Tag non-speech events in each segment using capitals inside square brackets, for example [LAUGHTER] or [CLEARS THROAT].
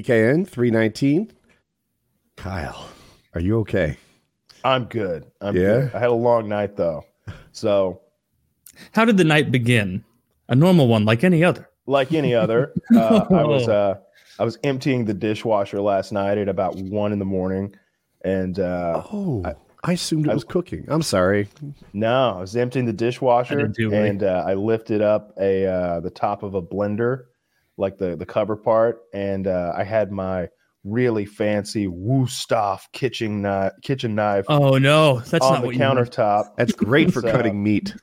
PKN 319. Kyle, are you okay? I'm good. I'm Yeah? good. I had a long night though. So, How did the night begin? A normal one, like any other. like any other, [LAUGHS] uh, I was uh, I was emptying the dishwasher last night at about one in the morning, and uh, Oh, I, assumed it I- was cooking. I'm sorry. no, I was emptying the dishwasher, didn't do it. and uh, I lifted up a uh, the top of a blender, like the the cover part, and uh, I had my really fancy Wusthof kitchen knife kitchen knife Oh no, that's on not the what you countertop. That's great for [LAUGHS] So- cutting meat.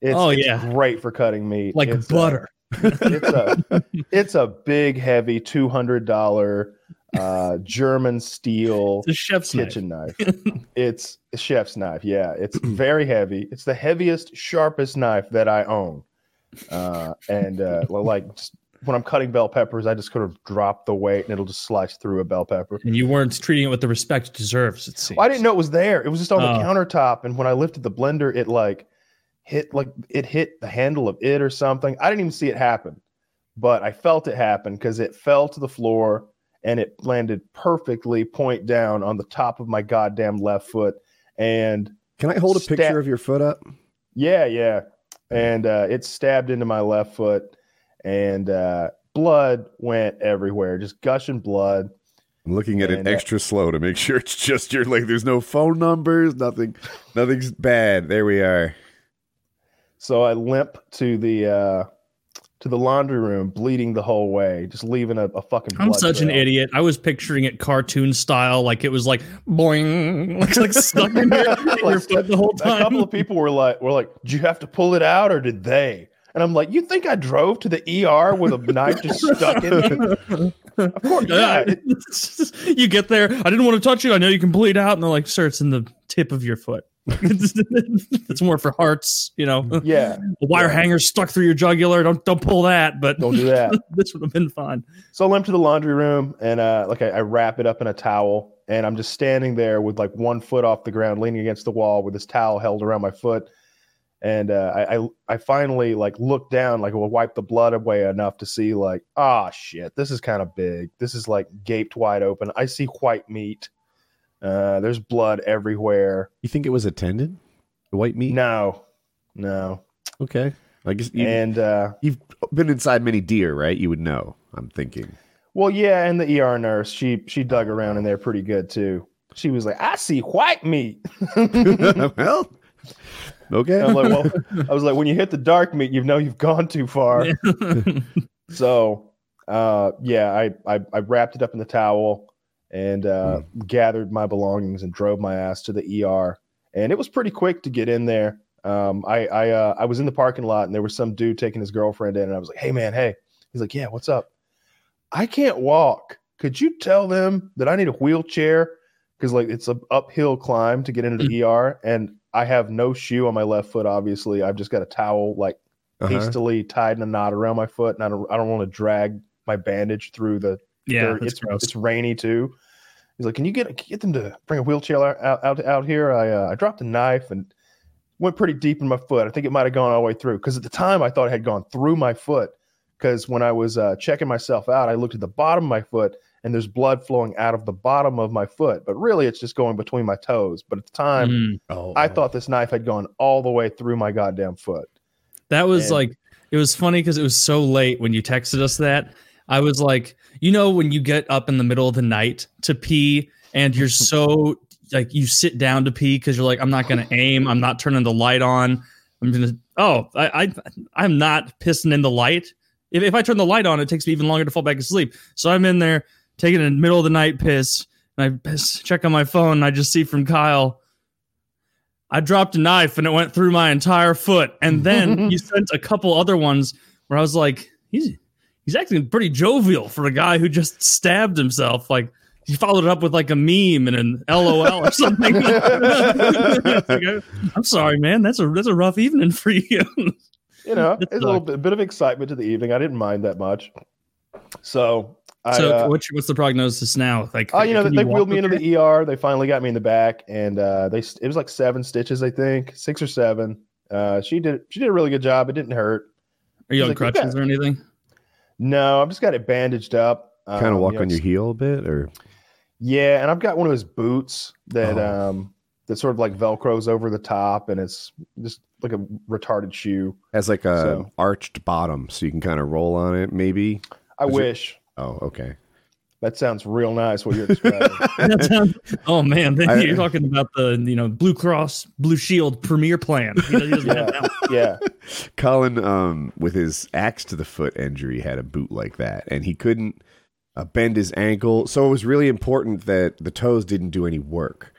It's, Oh, it's yeah. great for cutting meat, Like It's, uh, butter. it's a [LAUGHS] it's a big, heavy, two hundred dollar uh, German steel chef's kitchen knife. It's a chef's knife. Yeah, it's [CLEARS THROAT] very heavy. It's the heaviest, sharpest knife that I own. Uh, and uh, like just when I'm cutting bell peppers, I just kind of drop the weight and it'll just slice through a bell pepper. And you weren't treating it with the respect it deserves, it seems. Well, I didn't know it was there. It was just on the Oh. countertop, and when I lifted the blender, it like hit like it hit the handle of it or something. I didn't even see it happen, but I felt it happen because it fell to the floor and it landed perfectly point down on the top of my goddamn left foot. And Can I hold a Stab- picture of your foot up? yeah, yeah, and uh, it stabbed into my left foot, and uh, blood went everywhere, just gushing blood. I'm looking at it And, uh, extra slow to make [LAUGHS] sure it's just your like. There's no phone numbers. Nothing. Nothing's bad. There we are. So I limp to the uh to the laundry room, bleeding the whole way, just leaving a, a fucking. I'm blood such an idiot. I was picturing it cartoon style, like it was like boing, [LAUGHS] like, like stuck in your, in [LAUGHS] your foot the whole time. A couple of people were like, "Were like, did you have to pull it out, or did they?" And I'm like, "You think I drove to the ER with a knife just stuck in me?" Of course, yeah. [LAUGHS] You get there. I didn't want to touch you. I know you can bleed out, and they're like, "Sir, it's in the tip of your foot. it's, [LAUGHS] it's more for hearts, you know. yeah, A wire Yeah. hanger stuck through your jugular. Don't don't pull that. But don't do that. [LAUGHS] this would have been fine. So I limp to the laundry room and uh, like I, I wrap it up in a towel, and I'm just standing there with like one foot off the ground, leaning against the wall with this towel held around my foot. And uh, I, I I finally like looked down, like will wipe the blood away enough to see like, ah shit, this is kind of big. This is like gaped wide open. I see white meat. Uh, there's blood everywhere. You think it was a tendon? The white meat? No, no. Okay. I guess you, And uh, you've been inside many deer, right? You would know. I'm thinking. Well, yeah, and the ER nurse, she she dug around in there pretty good too. She was like, "I see white meat." [LAUGHS] [LAUGHS] well, okay. I'm like, well, [LAUGHS] I was like, when you hit the dark meat, you know you've gone too far. [LAUGHS] So, uh, yeah, I, I I wrapped it up in the towel and uh, gathered my belongings and drove my ass to the ER. And it was pretty quick to get in there. Um, I I uh, I was in the parking lot and there was some dude taking his girlfriend in, and I was like, "Hey, man, hey." He's like, "Yeah, what's up?" I can't walk. Could you tell them that I need a wheelchair? Because like it's a uphill climb to get into the ER, and I have no shoe on my left foot. Obviously, I've just got a towel like Uh-huh. hastily tied in a knot around my foot, and I don't I don't want to drag my bandage through the yeah, dirt. it's gross. it's rainy too. He's like, "Can you get get them to bring a wheelchair out out, out here?" I uh, I dropped a knife and went pretty deep in my foot. I think it might have gone all the way through because at the time I thought it had gone through my foot. Because when I was uh, checking myself out, I looked at the bottom of my foot and there's blood flowing out of the bottom of my foot, but really it's just going between my toes. But at the time, Mm. Oh, I thought this knife had gone all the way through my goddamn foot. That was And- like it was funny because it was so late when you texted us that. I was like, you know, when you get up in the middle of the night to pee and you're so like you sit down to pee because you're like, I'm not gonna aim, I'm not turning the light on. I'm gonna oh, I, I I'm not pissing in the light. If, if I turn the light on, it takes me even longer to fall back asleep. So I'm in there taking a middle of the night piss, and I piss, check on my phone, and I just see from Kyle, I dropped a knife and it went through my entire foot. And then [LAUGHS] you sent a couple other ones where I was like, he's he's acting pretty jovial for a guy who just stabbed himself. Like he followed it up with like a meme and an LOL or [LAUGHS] something. [LAUGHS] Like, I'm sorry, man. That's a that's a rough evening for you. you know, That it's a little bit, bit of excitement to the evening. I didn't mind that much. So, I, so uh, what's what's the prognosis now? Like, oh, you know, can they wheeled me into okay? the ER. They finally got me in the back, and uh, they it was like seven stitches, I think, six or seven. Uh, she did she did a really good job. It didn't hurt. Are you on He's like, "You crutches got- or anything? No, I've just got it bandaged up. kind of Um, walk you know, on your heel a bit, or Yeah, and I've got one of those boots that Oh. um that sort of like velcros over the top, and it's just like a retarded shoe. has like a So- arched bottom, so you can kind of roll on it. Maybe. I Is it- wish Oh, okay. that sounds real nice. What you're describing. [LAUGHS] That sounds- oh man, then I- you're talking about the you know Blue Cross Blue Shield Premier Plan. He doesn't yeah, yeah. [LAUGHS] Colin, um, with his axe to the foot injury, had a boot like that, and he couldn't uh, bend his ankle. So it was really important that the toes didn't do any work.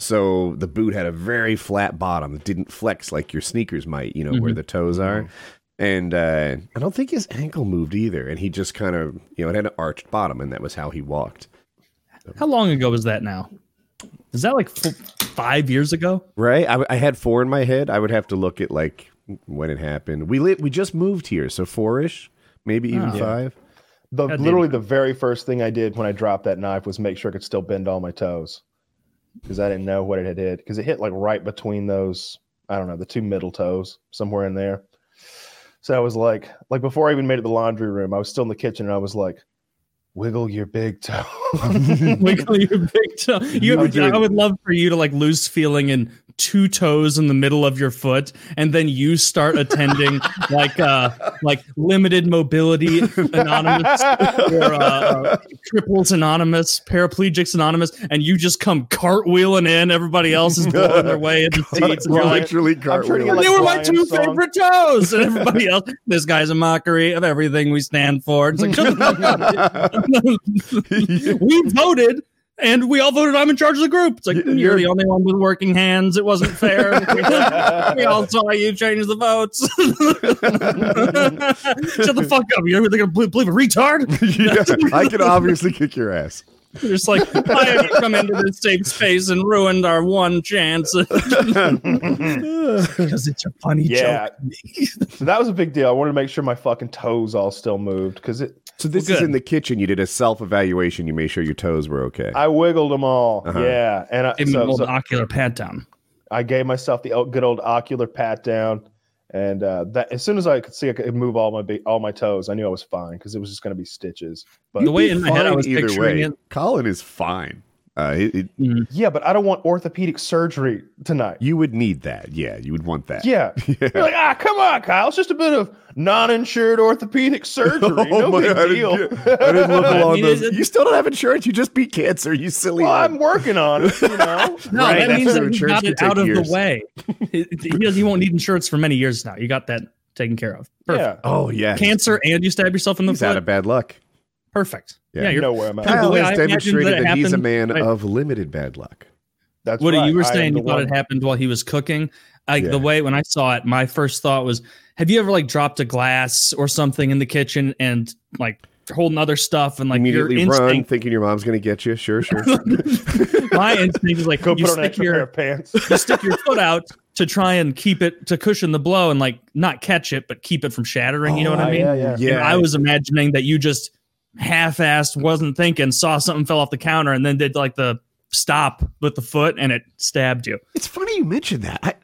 So the boot had a very flat bottom that didn't flex like your sneakers might, you know, where Mhm. the toes are. And uh, I don't think his ankle moved either. And he just kind of, you know, it had an arched bottom, and that was how he walked. How long ago was that now? Is that like f- five years ago? Right? I, I had four in my head. I would have to look at like when it happened. We lit, we just moved here, so four ish, maybe even Oh. Yeah. five. The God literally the very first thing I did when I dropped that knife was make sure I could still bend all my toes because I didn't know what it had hit because it hit like right between those I don't know the two middle toes somewhere in there. So I was like, like before I even made it to the laundry room, I was still in the kitchen and I was like, wiggle your big toe. [LAUGHS] Wiggle your big toe. [LAUGHS] You, I'm I would love for you to like lose feeling in two toes in the middle of your foot, and then you start attending [LAUGHS] like uh like limited mobility anonymous or uh, uh, cripples anonymous, paraplegics anonymous, and you just come cartwheeling in. Everybody else is blowing their way in the seats, and you're like. literally trying cartwheeling. like, they were my two song. favorite toes, and everybody else. This guy's a mockery of everything we stand for. It's like, shut the fuck up. we voted and we all voted I'm in charge of the group. It's like You're- you're the only one with working hands. It wasn't fair. [LAUGHS] [LAUGHS] we all saw you change the votes. [LAUGHS] Shut the fuck up. You're really gonna believe, believe a retard? yeah, I can obviously kick your ass. You're just like, why have you come into this safe space and ruined our one chance? Because it's a funny yeah. joke. so that was a big deal. I wanted to make sure my fucking toes all still moved because it. So this Well, is in the kitchen. You did a self evaluation. You made sure your toes were okay. I wiggled them all. Uh-huh. Yeah, and I, Give me so- an old so- ocular pat down. I gave myself the o- good old ocular pat down, and uh, that as soon as I could see I could move all my big, all my toes, I knew I was fine because it was just going to be stitches. But The way in my head I was picturing it. Colin is fine. Uh, it, it- yeah, but I don't want orthopedic surgery tonight. you would need that. Yeah, you would want that. Yeah, [LAUGHS] Yeah. you're like ah, come on, Kyle. It's just a bit of non-insured orthopedic surgery. [LAUGHS] no Oh my- big I deal. didn't, I didn't look [LAUGHS] along those. You still don't have insurance. You just beat cancer. You silly. well. I'm working on it. You know. No, Right, that means that he Insurance got it out take of years. the way. he, he, won't need insurance for many years now. You got that taken care of. Perfect. yeah. oh yeah. Cancer and you stab yourself in the He's out foot. of bad luck. Perfect. Yeah. Yeah, You know where I'm at. Kyle- Kyle way has I imagined demonstrated that that, he's a man right. of limited bad luck. That's Woody, right. you were saying the you thought one- it happened while he was cooking. Like Yeah. the way when I saw it, my first thought was, have you ever like dropped a glass or something in the kitchen and like holding other stuff and like your Immediately run, thinking your mom's going to get you. Sure, sure. [LAUGHS] my instinct is like Go you put on stick extra your pair of pants. you stick your [LAUGHS] foot out to try and keep it to cushion the blow and like not catch it, but keep it from shattering. you know oh, what Oh, I mean? yeah, yeah. yeah, And I was imagining that you just half-assed, wasn't thinking, saw something fell off the counter, and then did like the stop with the foot, and it stabbed you. It's funny you mentioned that. I,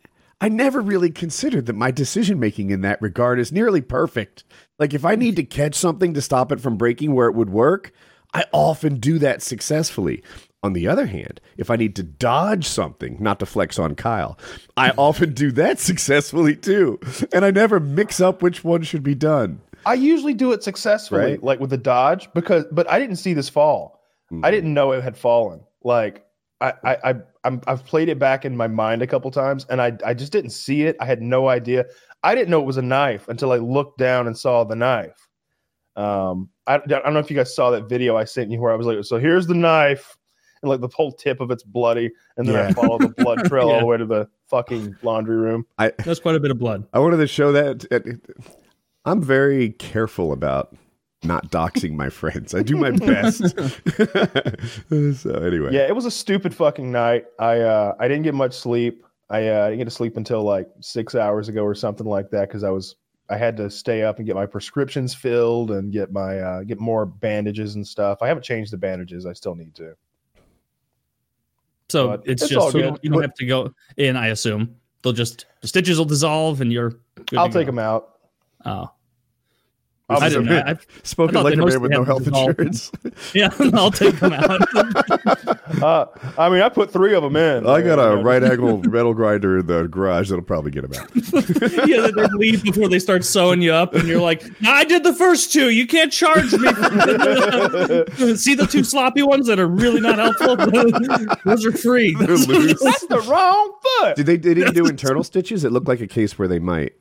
I never really considered that my decision making in that regard is nearly perfect. Like if I need to catch something to stop it from breaking where it would work, I often do that successfully. On the other hand, if I need to dodge something, not to flex on Kyle, I often do that [LAUGHS] successfully too. And I never mix up which one should be done. I usually do it successfully, Right. like with the dodge, because but I didn't see this fall. I didn't know it had fallen. Like I, I, I I'm, I've played it back in my mind a couple times, and I, I just didn't see it. I had no idea. I didn't know it was a knife until I looked down and saw the knife. Um, I, I don't know if you guys saw that video I sent you where I was like, so here's the knife, and like the whole tip of it's bloody, and then I Yeah. follow the blood [LAUGHS] trail all the way to the fucking laundry room. I, That's quite a bit of blood. I wanted to show that. I'm very careful about not doxing my [LAUGHS] friends. I do my best. [LAUGHS] so anyway, Yeah, it was a stupid fucking night. I uh, I didn't get much sleep. I uh, didn't get to sleep until like six hours ago or something like that because I was I had to stay up and get my prescriptions filled and get my uh, get more bandages and stuff. I haven't changed the bandages. I still need to. So But it's, it's just all you don't, you don't have to go in. I assume they'll just the stitches will dissolve and you're. Good I'll to take go. them out. Oh, I didn't. know. I, Spoken I like a man with no health dissolved. insurance. [LAUGHS] yeah, [LAUGHS] I'll take them out. [LAUGHS] Uh, I mean, I put three of them in. I got a right angle metal grinder in the garage that'll probably get them out. yeah, they they leave before they start sewing you up, and you're like, I did the first two. You can't charge me. See the two sloppy ones that are really not helpful. Those are free. That's the wrong foot. Did they? They didn't do internal stitches. It looked like a case where they might.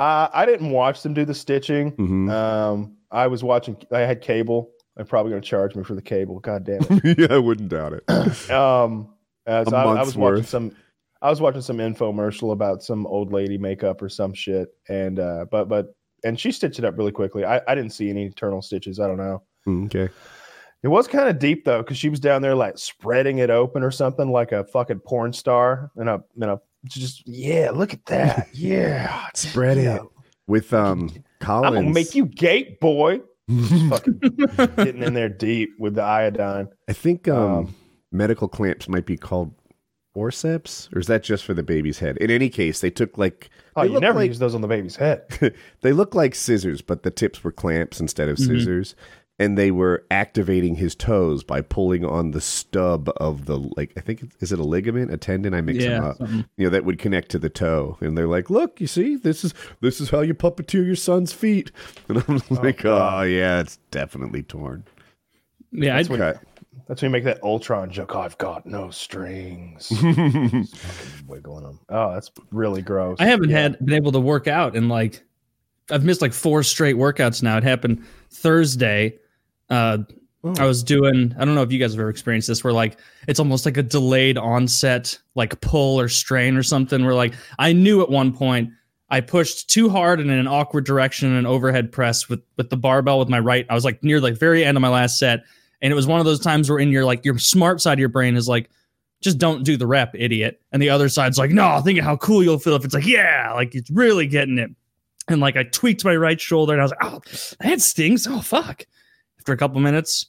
Uh, I didn't watch them do the stitching. Mhm. Um, I was watching. I had cable. They're probably going to charge me for the cable. God damn it. [LAUGHS] yeah, I wouldn't doubt it. [CLEARS THROAT] Um, uh, so I, I was watching some. I was watching some infomercial about some old lady makeup or some shit, and uh, but but and she stitched it up really quickly. I, I didn't see any internal stitches. I don't know. Mm, Okay. It was kind of deep though, because she was down there like spreading it open or something like a fucking porn star. in a and a just yeah, look at that. [LAUGHS] Yeah, Spread yeah. it with um Collins. I'm gonna make you gate boy. [LAUGHS] getting in there deep with the iodine. I think um, Um, medical clamps might be called forceps, or is that just for the baby's head? In any case, they took like Oh, you never like, use those on the baby's head. [LAUGHS] they look like scissors, but the tips were clamps instead of Mhm. scissors. And they were activating his toes by pulling on the stub of the like I think is it a ligament, a tendon? I mix them up. something. You know that would connect to the toe, and they're like, "Look, you see, this is this is how you puppeteer your son's feet." [LAUGHS] And I'm oh, like, "Oh, God. yeah, it's definitely torn." Yeah, I, That's when- Cut. That's when you make that Ultron joke. Oh, I've got no strings. [LAUGHS] Wiggling them. Oh, that's really gross. I haven't Yeah. had been able to work out in like I've missed like four straight workouts now. It happened Thursday. Uh, Oh. I was doing. I don't know if you guys have ever experienced this, where like it's almost like a delayed onset, like pull or strain or something. Where like I knew at one point I pushed too hard and in an awkward direction in an overhead press with with the barbell with my right. I was like near like very end of my last set, and it was one of those times where in your like your smart side of your brain is like just don't do the rep, idiot. And the other side's like, no, think of how cool you'll feel if it's like, yeah, like it's really getting it. And like I tweaked my right shoulder and I was like, oh, that stings. Oh, fuck. After a couple minutes,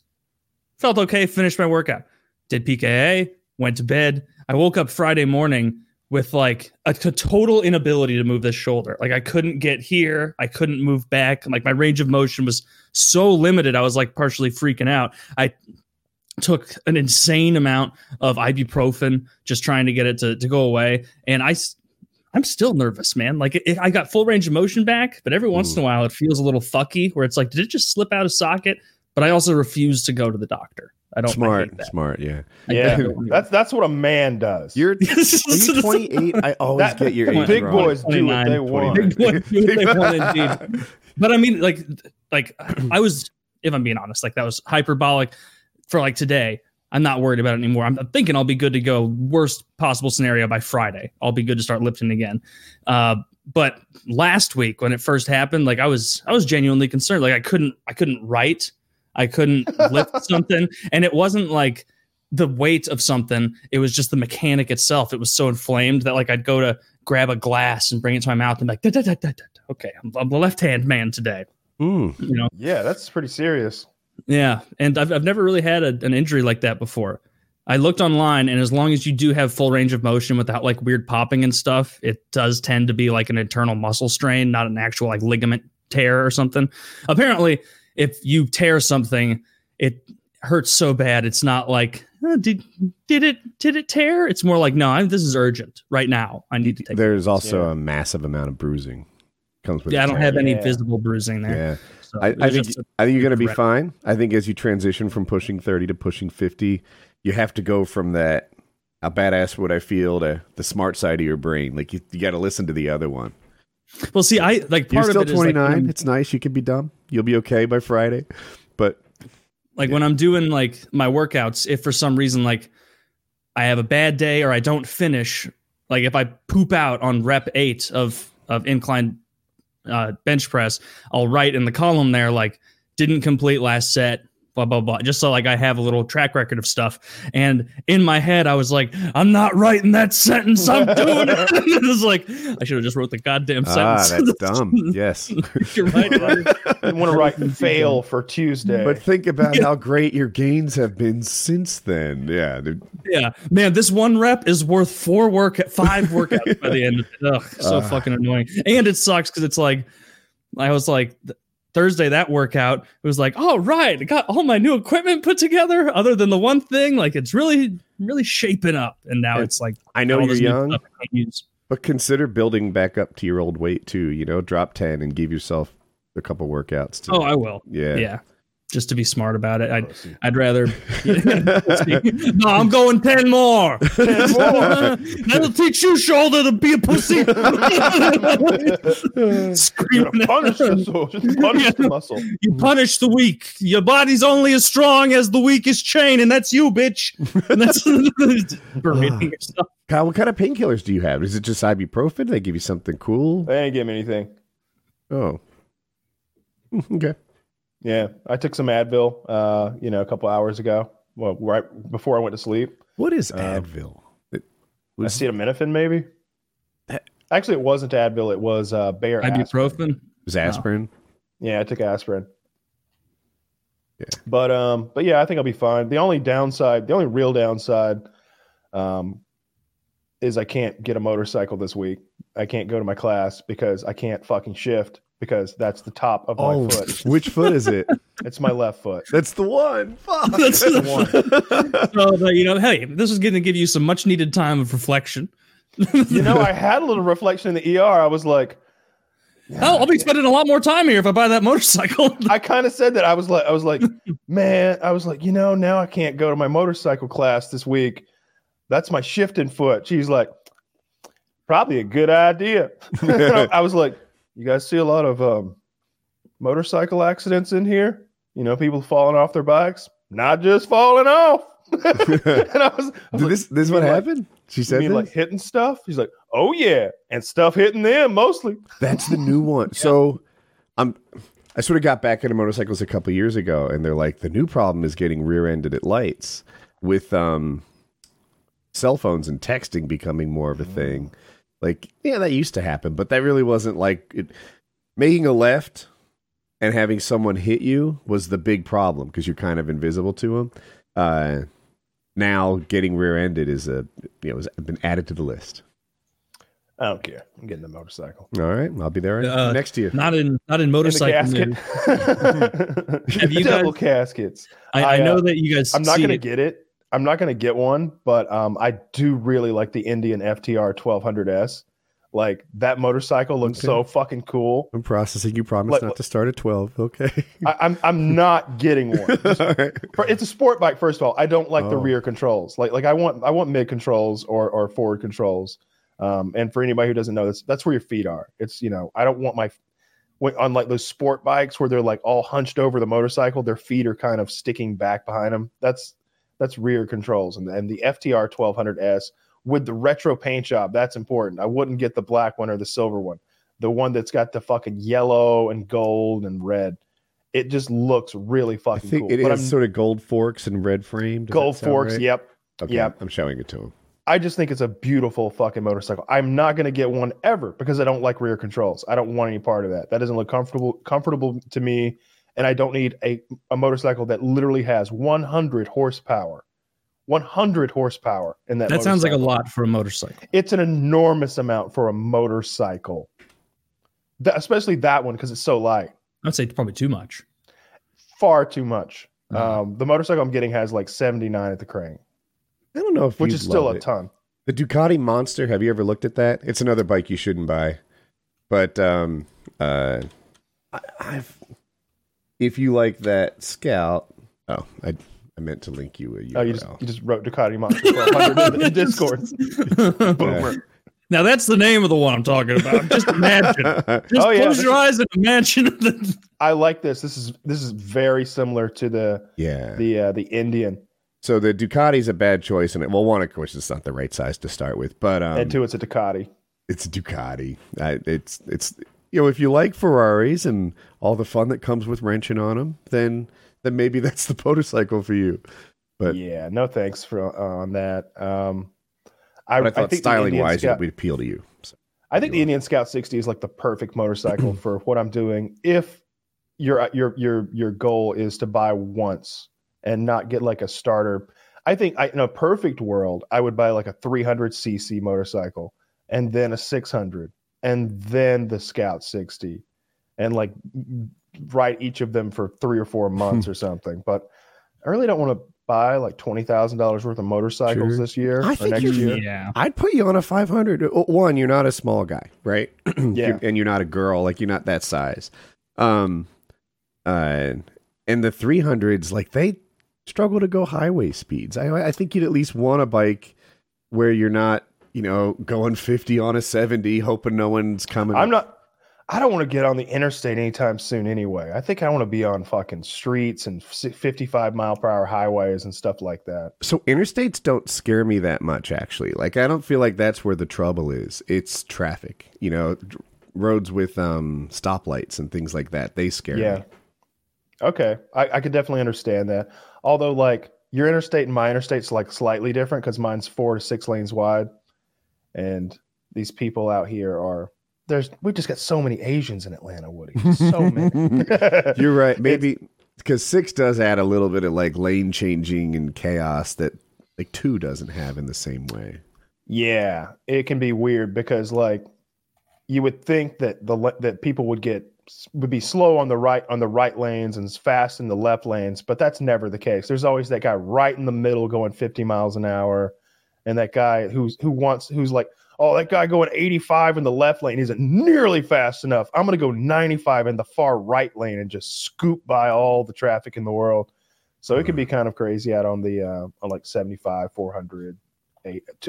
felt okay, finished my workout. Did PKA, went to bed. I woke up Friday morning with like a total inability to move this shoulder. Like I couldn't get here, I couldn't move back. Like my range of motion was so limited. I was like partially freaking out. I took an insane amount of ibuprofen just trying to get it to, to go away and i i'm still nervous man like it, i got full range of motion back but every once in a while it feels a little fucky where it's like did it just slip out of socket but i also refuse to go to the doctor i don't I smart, that. smart, yeah. I Yeah, that's that's what a man does. You're [LAUGHS] are you 28? I always That- get your age big wrong. boys do what they 29, want. [LAUGHS] Big boys do what they want indeed. [LAUGHS] But I mean, like, like [CLEARS THROAT] I was, if I'm being honest, like that was hyperbolic for like today. I'm not worried about it anymore. I'm thinking I'll be good to go. Worst possible scenario by Friday, I'll be good to start lifting again. Uh, but last week when it first happened, like I was, I was genuinely concerned. Like I couldn't, I couldn't write, I couldn't lift [LAUGHS] something, and it wasn't like the weight of something. It was just the mechanic itself. It was so inflamed that like I'd go to grab a glass and bring it to my mouth and be like, "Da, da, da, da, da." okay, I'm, I'm the left hand man today. Mm. You know, Yeah, that's pretty serious. yeah. And I've, I've never really had a, an injury like that before. I looked online, and as long as you do have full range of motion without like weird popping and stuff, it does tend to be like an internal muscle strain, not an actual like ligament tear or something. Apparently, if you tear something, it hurts so bad. It's not like "Uh, did did it did it tear? It's more like no, I, this is urgent right now. I need to take. There's also Yeah. a massive amount of bruising comes with. Yeah, I don't have any Yeah. visible bruising there. Yeah, So I, I think just a- I think you're going to be fine. I think as you transition from pushing 30 to pushing 50, you have to go from that a badass what I feel to the smart side of your brain. Like you, you got to listen to the other one. Well, see, I like part You're still of it is like, 29. when- it's nice. You can be dumb. You'll be okay by Friday. But like when I'm doing like my workouts, if for some reason like I have a bad day or I don't finish, like if I poop out on rep eight of of incline uh, bench press, I'll write in the column there like didn't complete last set. Blah blah blah. Just so like I have a little track record of stuff, and in my head I was like, "I'm not writing that sentence. I'm doing it." [LAUGHS] it was like I should have just wrote the goddamn ah, sentence. that's [LAUGHS] dumb. Yes. [LAUGHS] You're right. You want to write fail for Tuesday. but think about how great your gains have been since then. Yeah. dude. Yeah, man, this one rep is worth four work five workouts by the end. of it. Ugh, so Uh. fucking annoying, and it sucks because it's like I was like, th- Thursday that workout, it was like, oh right, I got all my new equipment put together. Other than the one thing, like it's really, really shaping up. And now Yeah. it's like I know you're young, stuff I can use. but consider building back up to your old weight too. You know, drop ten and give yourself a couple workouts. To, Oh, I will. yeah. Yeah. Just to be smart about it. I'd Pussy. I'd rather [LAUGHS] [LAUGHS] No, I'm going ten more. That'll teach you shoulder to be a pussy. [LAUGHS] You're Screaming gonna punish the soul. Just punish the muscle. You punish the weak. Your body's only as strong as the weakest chain, and that's you, bitch. And that's berating ah. yourself. Kyle, what kind of painkillers do you have? Is it just ibuprofen? Do they give you something cool? They ain't give me anything. Oh, okay. Yeah, I took some Advil, uh, you know, a couple hours ago. Well, right before I went to sleep. What is Um, Advil? It was Acetaminophen, maybe. That- Actually, it wasn't Advil. It was uh, Bayer. aspirin. Ibuprofen. was aspirin. Yeah, I took aspirin. Yeah. But um, but yeah, I think I'll be fine. The only downside, the only real downside, um, is I can't get a motorcycle this week. I can't go to my class because I can't fucking shift because that's the top of my Oh, foot. [LAUGHS] which foot is it? [LAUGHS] It's my left foot. That's the one. Fuck. [LAUGHS] That's the one. So, that, you know, hey, this is going to give you some much needed time of reflection. You know, I had a little reflection in the ER. I was like, Oh, I'll be spending a lot more time here if I buy that motorcycle. I kind of said that. I was like, I was like, man, I was like, you know, now I can't go to my motorcycle class this week. That's my shifting foot. She's like, probably a good idea. I was like, you guys see a lot of um, motorcycle accidents in here? You know, people falling off their bikes, not just falling off. [LAUGHS] [LAUGHS] and I was, I was Did like, this this what like- happened? She you said mean like hitting stuff? He's like, oh yeah, and stuff hitting them mostly. That's the new one. [LAUGHS] So I'm I sort of got back into motorcycles a couple years ago and they're like the new problem is getting rear-ended at lights with um cell phones and texting becoming more of a thing. Like yeah, that used to happen, but that really wasn't like it, making a left and having someone hit you was the big problem because you're kind of invisible to them. Uh now getting rear-ended is a you know has been added to the list. I don't care. I'm getting a motorcycle. All right, I'll be there Uh, next you. not in not in motorcycle. [LAUGHS] Have you got [LAUGHS] double caskets? I know that you guys, I'm not in In the motorcycle casket. I'm not gonna get it. I'm not gonna get one, but um, I do really like the Indian FTR 1200S. Like that motorcycle looks Okay. so fucking cool. I'm processing. You promised Like- not to start at 12. Okay. I, I'm I'm not getting one. [LAUGHS] Right. It's a sport bike. First of all, I don't like the Oh. rear controls. Like like I want I want mid controls or or forward controls. Um, and for anybody who doesn't know, that's that's where your feet are. It's you know I don't want my on like those sport bikes where they're like all hunched over the motorcycle, their feet are kind of sticking back behind them. That's that's rear controls, and and the FTR 1200S with the retro paint job. That's important. I wouldn't get the black one or the silver one. The one that's got the fucking yellow and gold and red. It just looks really I fucking think cool. it But has I'm- sort of gold forks and red framed. Gold forks. right? Yep. Okay. yep. I'm showing it to him. I just think it's a beautiful fucking motorcycle. I'm not going to get one ever because I don't like rear controls. I don't want any part of that. That doesn't look comfortable comfortable to me, and I don't need a a motorcycle that literally has 100 horsepower. 100 horsepower in that. That sounds like a lot for a motorcycle. It's an enormous amount for a motorcycle, That- especially that one because it's so light. I'd say probably too much. Far too much. Uh-huh. Um, the motorcycle I'm getting has like 79 at the crank, I don't know if which you'd is still love a it. ton. The Ducati Monster. Have you ever looked at that? It's another bike you shouldn't buy. But um, uh, I, I've if you like that Scout. Oh, I I meant to link you a URL. Oh, you just you just wrote Ducati Monster 1200 in the [LAUGHS] Discord. [LAUGHS] Boomer. now that's the name of the one I'm talking about. Just imagine. [LAUGHS] Just Oh, yeah, close your eyes and imagine. The, I like this. This is this is very similar to the yeah. the uh, the Indian, So the Ducati's a bad choice, and it, well, one of course it's not the right size to start with, but um, and two, it's a Ducati. it's a Ducati. I, it's it's you know if you like Ferraris and all the fun that comes with wrenching on them, then then maybe [LAUGHS] that's the motorcycle for you. But, yeah, no thanks for uh, on that. Um, I, but I thought think styling wise, Scout- it would appeal to you. So, I think the Indian Scout 60 is like the perfect motorcycle [CLEARS THROAT] for what I'm doing. If your your your your goal is to buy once and not get like a starter, I think I, in a perfect world, I would buy like a 300 cc motorcycle and then a 600 and then the Scout 60 and like ride each of them for three or four [LAUGHS] months or something. But I really don't want to buy like twenty thousand dollars worth of motorcycles Sure. this year I or think next you're- year. Yeah. I'd put you on a 500. Uh, One, you're not a small guy, right? [CLEARS THROAT] Yeah. You're- and you're not a girl, like you're not that size. Um, uh, and the 300s, like they struggle to go highway speeds. I, I think you'd at least want a bike where you're not, you know, going 50 on a 70, hoping no one's coming. I'm not. I don't want to get on the interstate anytime soon. Anyway, I think I want to be on fucking streets and 55 mile per hour highways and stuff like that. So interstates don't scare me that much, actually. Like I don't feel like that's where the trouble is. It's traffic. You know, roads with um stoplights and things like that. They scare Yeah. me. Okay, I, I could definitely understand that. Although, like your interstate and my interstate's like slightly different because mine's four to six lanes wide, and these people out here are there's we've just got so many Asians in Atlanta, Woody. [LAUGHS] So many. [LAUGHS] You're right. Maybe because six does add a little bit of like lane changing and chaos that like two doesn't have in the same way. Yeah, it can be weird because like you would think that the that people would get would be slow on the right on the right lanes and fast in the left lanes, but that's never the case. There's always that guy right in the middle going 50 miles an hour, and that guy who's who wants who's like, oh, that guy going 85 in the left lane isn't nearly fast enough. I'm gonna go 95 in the far right lane and just scoop by all the traffic in the world. So it can be kind of crazy out on the uh, on like 75, 400,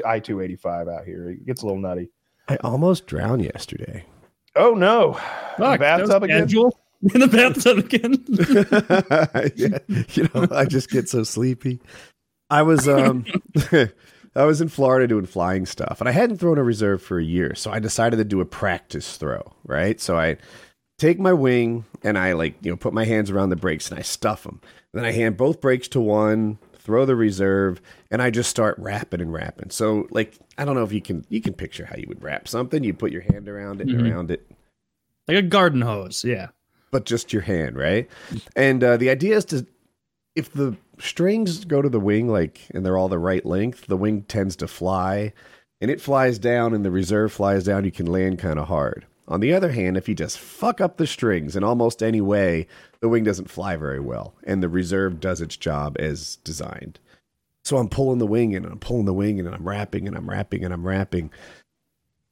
I two eighty five out here. It gets a little nutty. I almost drowned yesterday. Oh no! Fuck, that bathtub again? casual. [LAUGHS] In the bathtub again. [LAUGHS] yeah, you know, I just get so sleepy. I was um [LAUGHS] I was in Florida doing flying stuff and I hadn't thrown a reserve for a year, so I decided to do a practice throw, right? So I take my wing and I like, you know, put my hands around the brakes and I stuff them. then I hand both brakes to one, throw the reserve, and I just start rapping and rapping. So like I don't know if you can you can picture how you would wrap something. You put your hand around it and Mhm. around it like a garden hose. Yeah. but just your hand, right? And uh, the idea is to, if the strings go to the wing, like, and they're all the right length, the wing tends to fly, and it flies down, and the reserve flies down. You can land kind of hard. On the other hand, if you just fuck up the strings in almost any way, the wing doesn't fly very well, and the reserve does its job as designed. So I'm pulling the wing and I'm pulling the wing and I'm wrapping and I'm wrapping and I'm wrapping.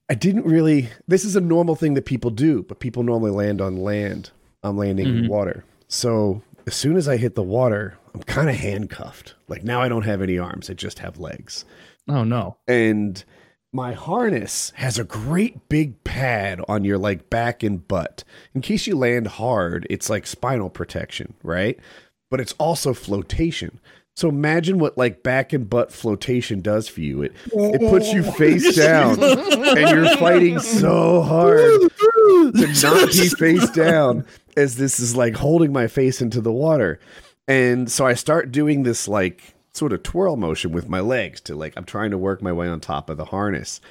I didn't really. This is a normal thing that people do, but people normally land on land. I'm landing in Mhm. water. So as soon as I hit the water, I'm kind of handcuffed. Like now I don't have any arms, I just have legs. Oh no. And my harness has a great big pad on your like back and butt. In case you land hard, it's like spinal protection, right? But it's also flotation. So imagine what like back and butt flotation does for you. It it puts you [LAUGHS] face down and you're fighting so hard to not be face down as this is like holding my face into the water. And so I start doing this like sort of twirl motion with my legs to like I'm trying to work my way on top of the harness.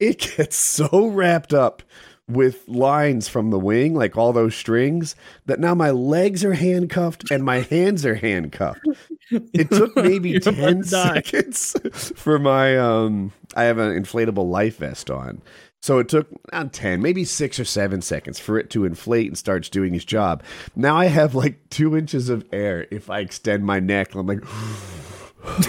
It [LAUGHS] gets so wrapped up with lines from the wing, like all those strings, that now my legs are handcuffed and my hands are handcuffed. It took [LAUGHS] maybe 10 seconds [LAUGHS] for my um I have an inflatable life vest on. So it took not 10, maybe six or seven seconds for it to inflate and starts doing its job. Now I have like two inches of air if I extend my neck. I'm like, [SIGHS]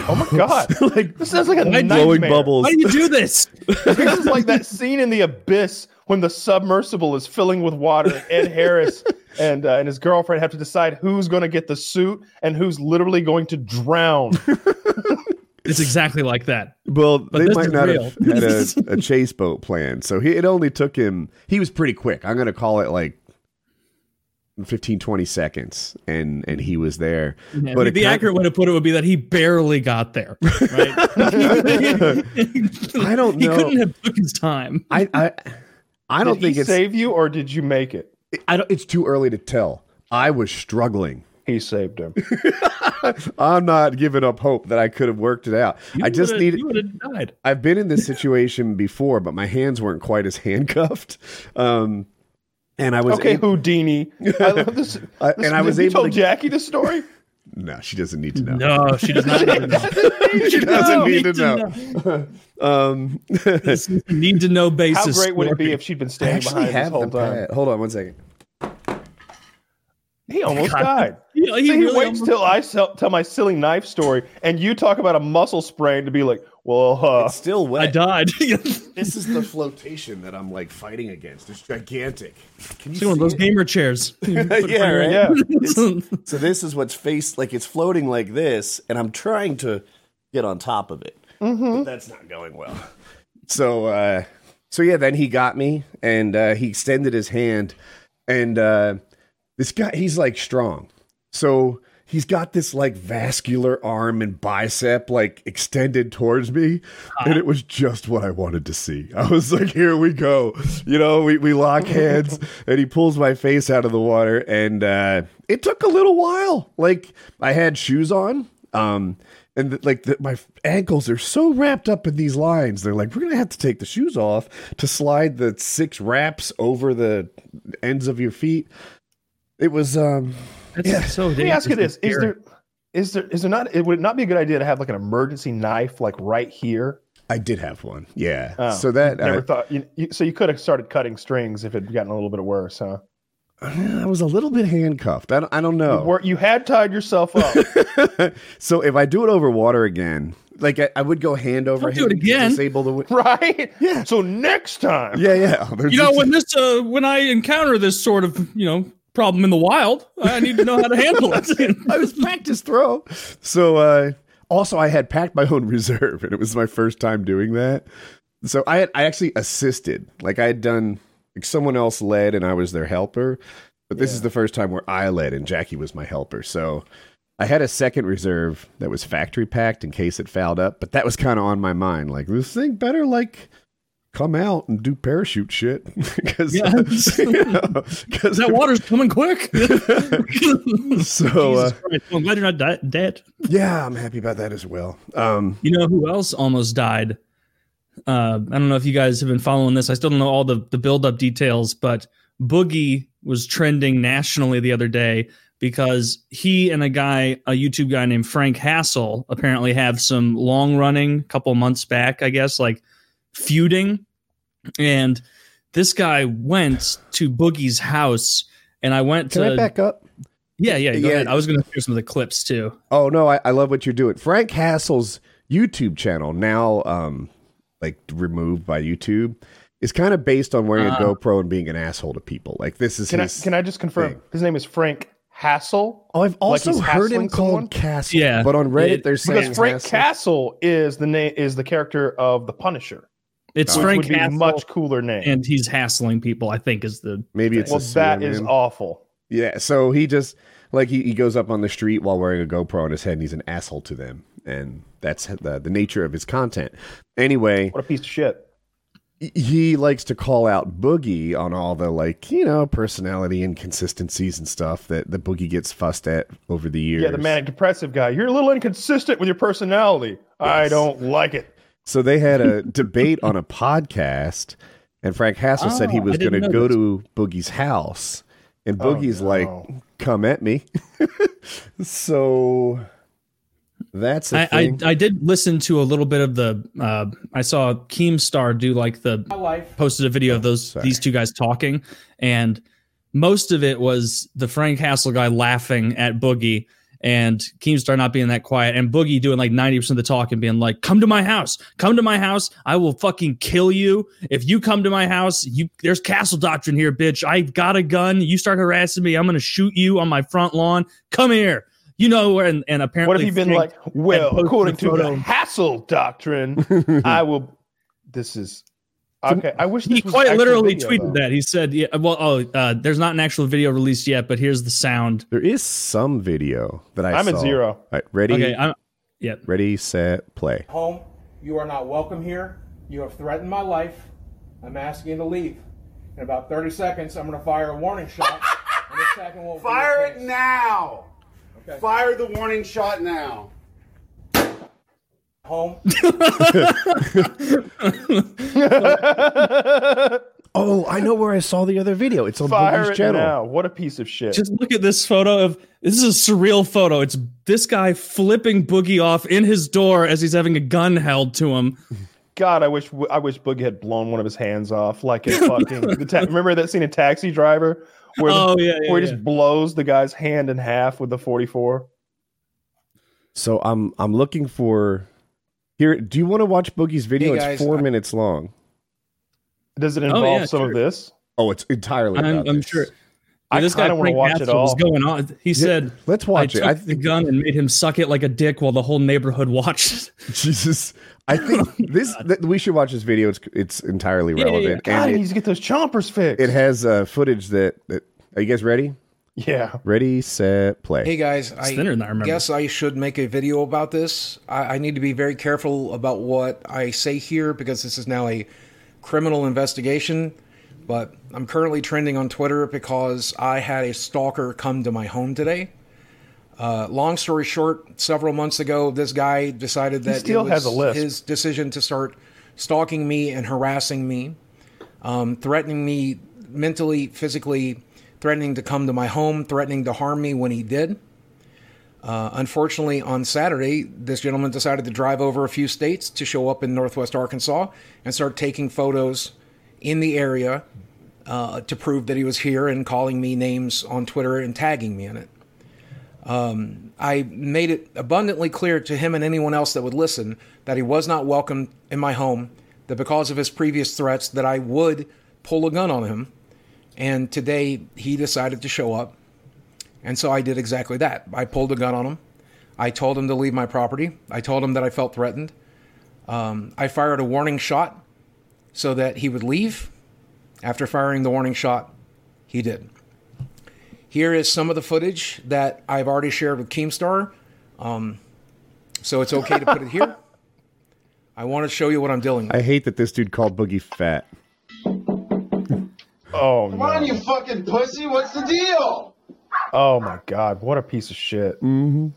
Oh my god! [LAUGHS] like This sounds like a Blowing blowing nightmare. bubbles. Why do you do this? [LAUGHS] This is like that scene in the abyss when the submersible is filling with water. and Ed Harris and uh, and his girlfriend have to decide who's going to get the suit and who's literally going to drown. [LAUGHS] It's exactly like that. Well, they might not real. have had a, [LAUGHS] a chase boat plan. So he, it only took him, he was pretty quick. I'm going to call it like 15, 20 seconds. And, and he was there. Yeah, But the it accurate way to put it would be that he barely got there. Right? [LAUGHS] I don't [LAUGHS] He couldn't have took his time. I, I, I don't did think he it's, save you or did you make it? I don't, it's too early to tell. I was struggling. He saved him. [LAUGHS] I'm not giving up hope that I could have worked it out. You I just would've- needed, You would have died. I've been in this situation [LAUGHS] before, but my hands weren't quite as [LAUGHS] handcuffed. Um, and I was Okay, able- Houdini. I love this. I- this- and I was you able told to- Jackie the story. no, she doesn't need to know. No, she does not need to know. she doesn't No, need to know. um, This need to know basis. How great would it be if she'd been I standing behind this whole time? pad. Hold on one second. He [LAUGHS] almost God. died. He, So he he really waits almost- till I sell, tell my silly knife story, and you talk about a muscle sprain to be like, well, uh, It's still I died. [LAUGHS] This is the flotation that I'm like fighting against. It's gigantic. Can you See one of those it? gamer chairs. [LAUGHS] yeah, right. yeah. So this is what's faced like it's floating like this, and I'm trying to get on top of it, but that's not going well. So, uh, so yeah, then he got me, and uh, he extended his hand, and uh, this guy, he's like strong, so he's got this like vascular arm and bicep like extended towards me, and it was just what I wanted to see. I was like, here we go, you know, we we lock hands, [LAUGHS] and he pulls my face out of the water, and uh, it took a little while. Like I had shoes on, um, and th- like the, my ankles are so wrapped up in these lines. They're like, we're gonna have to take the shoes off to slide the six wraps over the ends of your feet. It was, um, That's Yeah. so Let me ask you this: Is there, is there, is there not? It would it not be a good idea to have like an emergency knife, like right here. I did have one, yeah. Oh, so that Never uh, thought. You, you, so you could have started cutting strings if it had gotten a little bit worse, huh? I was a little bit handcuffed. I don't, I don't know. Where you had tied yourself up, [LAUGHS] so if I do it over water again, like I, I would go hand over Don't do hand it again. disable the. wi- right? Yeah. So next time, Yeah, yeah. [LAUGHS] There's You know, when this uh when I encounter this sort of, you know, problem in the wild, I need to know how to handle it. [LAUGHS] I was practice throw. So uh also I had packed my own [LAUGHS] reserve and it was my first time doing that. So I had I actually assisted. Like I had done like someone else led and I was their helper. But this is the first time where I led and Jackie was my helper. So I had a second reserve that was factory packed in case it fouled up, but that was kind of on my mind. Like this thing better like come out and do parachute shit [LAUGHS] because [LAUGHS] Yeah. that water's coming quick. [LAUGHS] so uh, Christ. I'm glad you're not di- dead. yeah, I'm happy about that as well. Um, You know who else almost died? Uh, I don't know if you guys have been following this. I still don't know all the, the build up details, but Boogie was trending nationally the other day because he and a guy, a YouTube guy named Frank Hassle, apparently have some long running, couple months back, I guess, like feuding. And this guy went to Boogie's house, and I went can to I back up? yeah, yeah. Go Yeah. ahead. I was going to hear some of the clips too. Oh no, I, I love what you're doing. Frank Hassle's YouTube channel now, um, like removed by YouTube, is kind of based on wearing Ah. a GoPro and being an asshole to people. Like this is can I his. can I just confirm? thing. His name is Frank Hassle. oh, I've also he's heard him called someone? Castle. Yeah. but on Reddit It- they're saying Because Frank Hassle. Castle is the name is the character of the Punisher, It's which Frank would be a Hassle, much cooler name. and he's hassling people. I think is the Maybe it's well, a that is pseudonym. awful. Yeah, so he just like he, he goes up on the street while wearing a GoPro on his head and he's an asshole to them. And that's the, the nature of his content. Anyway, What a piece of shit. he likes to call out Boogie on all the like, you know, personality inconsistencies and stuff that the Boogie gets fussed at over the years. Yeah, the manic depressive guy. You're a little inconsistent with your personality. I don't like it. So they had a debate on a podcast, and Frank Hassle said he Oh, was going to go this. to Boogie's house, and Oh, Boogie's no. like, "Come at me." [LAUGHS] so that's a I, I thing. I did listen to a little bit of the uh, I saw Keemstar do like the posted a video of those Sorry. these two guys talking and most of it was the Frank Hassle guy laughing at Boogie and Keemstar not being that quiet? And Boogie doing like 90% of the talk and being like come to my house. Come to my house. I will fucking kill you. If you come to my house you there's castle doctrine here bitch. I've got a gun. You start harassing me I'm going to shoot you on my front lawn. Come here. You know and, and apparently What have you've been Frank- like, well, according to the. Hassle doctrine, [LAUGHS] I will. This is okay. I wish he was quite literally video, tweeted though. that. He said, "Yeah, well, oh, uh, there's not an actual video released yet, but here's the sound." there is some video that I I'm at zero. All right, ready, Okay, I'm, yeah. ready, set, play. home. You are not welcome here. You have threatened my life. I'm asking you to leave. In about 30 seconds, I'm going to fire a warning shot. [LAUGHS] and the second will Fire it now! Okay. Fire the warning shot now. Home. [LAUGHS] [LAUGHS] Oh, I know where I saw the other video. It's on Fire Boogie's it channel. now. What a piece of shit. Just look at this photo of this is a surreal photo. It's this guy flipping Boogie off in his door as he's having a gun held to him. God, I wish I wish Boogie had blown one of his hands off like a fucking. the ta- remember that scene in Taxi Driver where, the- oh yeah, yeah, where he yeah. just blows the guy's hand in half with the 44. So I'm I'm looking for here. Do you want to watch Boogie's video? Hey, guys, it's four I- minutes long. Does it Oh, involve yeah, some of this? Oh, it's entirely. I'm, about I'm this. sure. I this guy kinda wanna Frank watch it was all. going on. He said, Let's "I watch it. took I the gun and made him suck it like a dick while the whole neighborhood [LAUGHS] watched." Jesus. I think [LAUGHS] this that we should watch this video. It's it's entirely Yeah, yeah, yeah. relevant, God, and he it, needs to get those chompers fixed. it has uh, footage that, that. Are you guys ready? Yeah. Ready, set, play. Hey guys, It's I thinner than I remember. guess I should make a video about this. I, I need to be very careful about what I say here because this is now a criminal investigation. But I'm currently trending on Twitter because I had a stalker come to my home today. Uh, long story short, several months ago, this guy decided that still it has was a list. his decision to start stalking me and harassing me, um, threatening me mentally, physically, threatening to come to my home, threatening to harm me when he did. Uh, unfortunately, on Saturday, this gentleman decided to drive over a few states to show up in Northwest Arkansas and start taking photos in the area uh, to prove that he was here and calling me names on Twitter and tagging me in it. Um, I made it abundantly clear to him and anyone else that would listen that he was not welcome in my home, that because of his previous threats that I would pull a gun on him. And today he decided to show up. And so I did exactly that. I pulled a gun on him. I told him to leave my property. I told him that I felt threatened. Um, I fired a warning shot so that he would leave. After firing the warning shot, he did. Here is some of the footage that I've already shared with Keemstar. Um, so it's okay to put it here. [LAUGHS] I want to show you what I'm dealing with. I hate that this dude called Boogie fat. Oh, Come on, you fucking pussy. What's the deal? Oh, my God. What a piece of shit. Mm-hmm.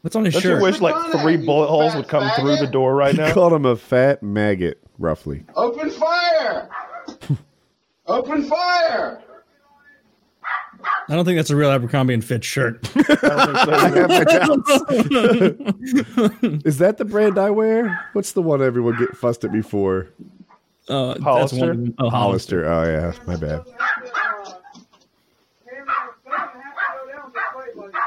What's on his Don't you wish like three it, bullet holes would come through the door right He now? called him a fat maggot, roughly. Open fire. [LAUGHS] Open fire. I don't think that's a real Abercrombie and Fitch shirt. [LAUGHS] I have my doubts. [LAUGHS] Is that the brand I wear? What's the one everyone get fussed at me for? Uh, that's Hollister? one of them. Oh, Hollister. Hollister. Oh yeah, my bad.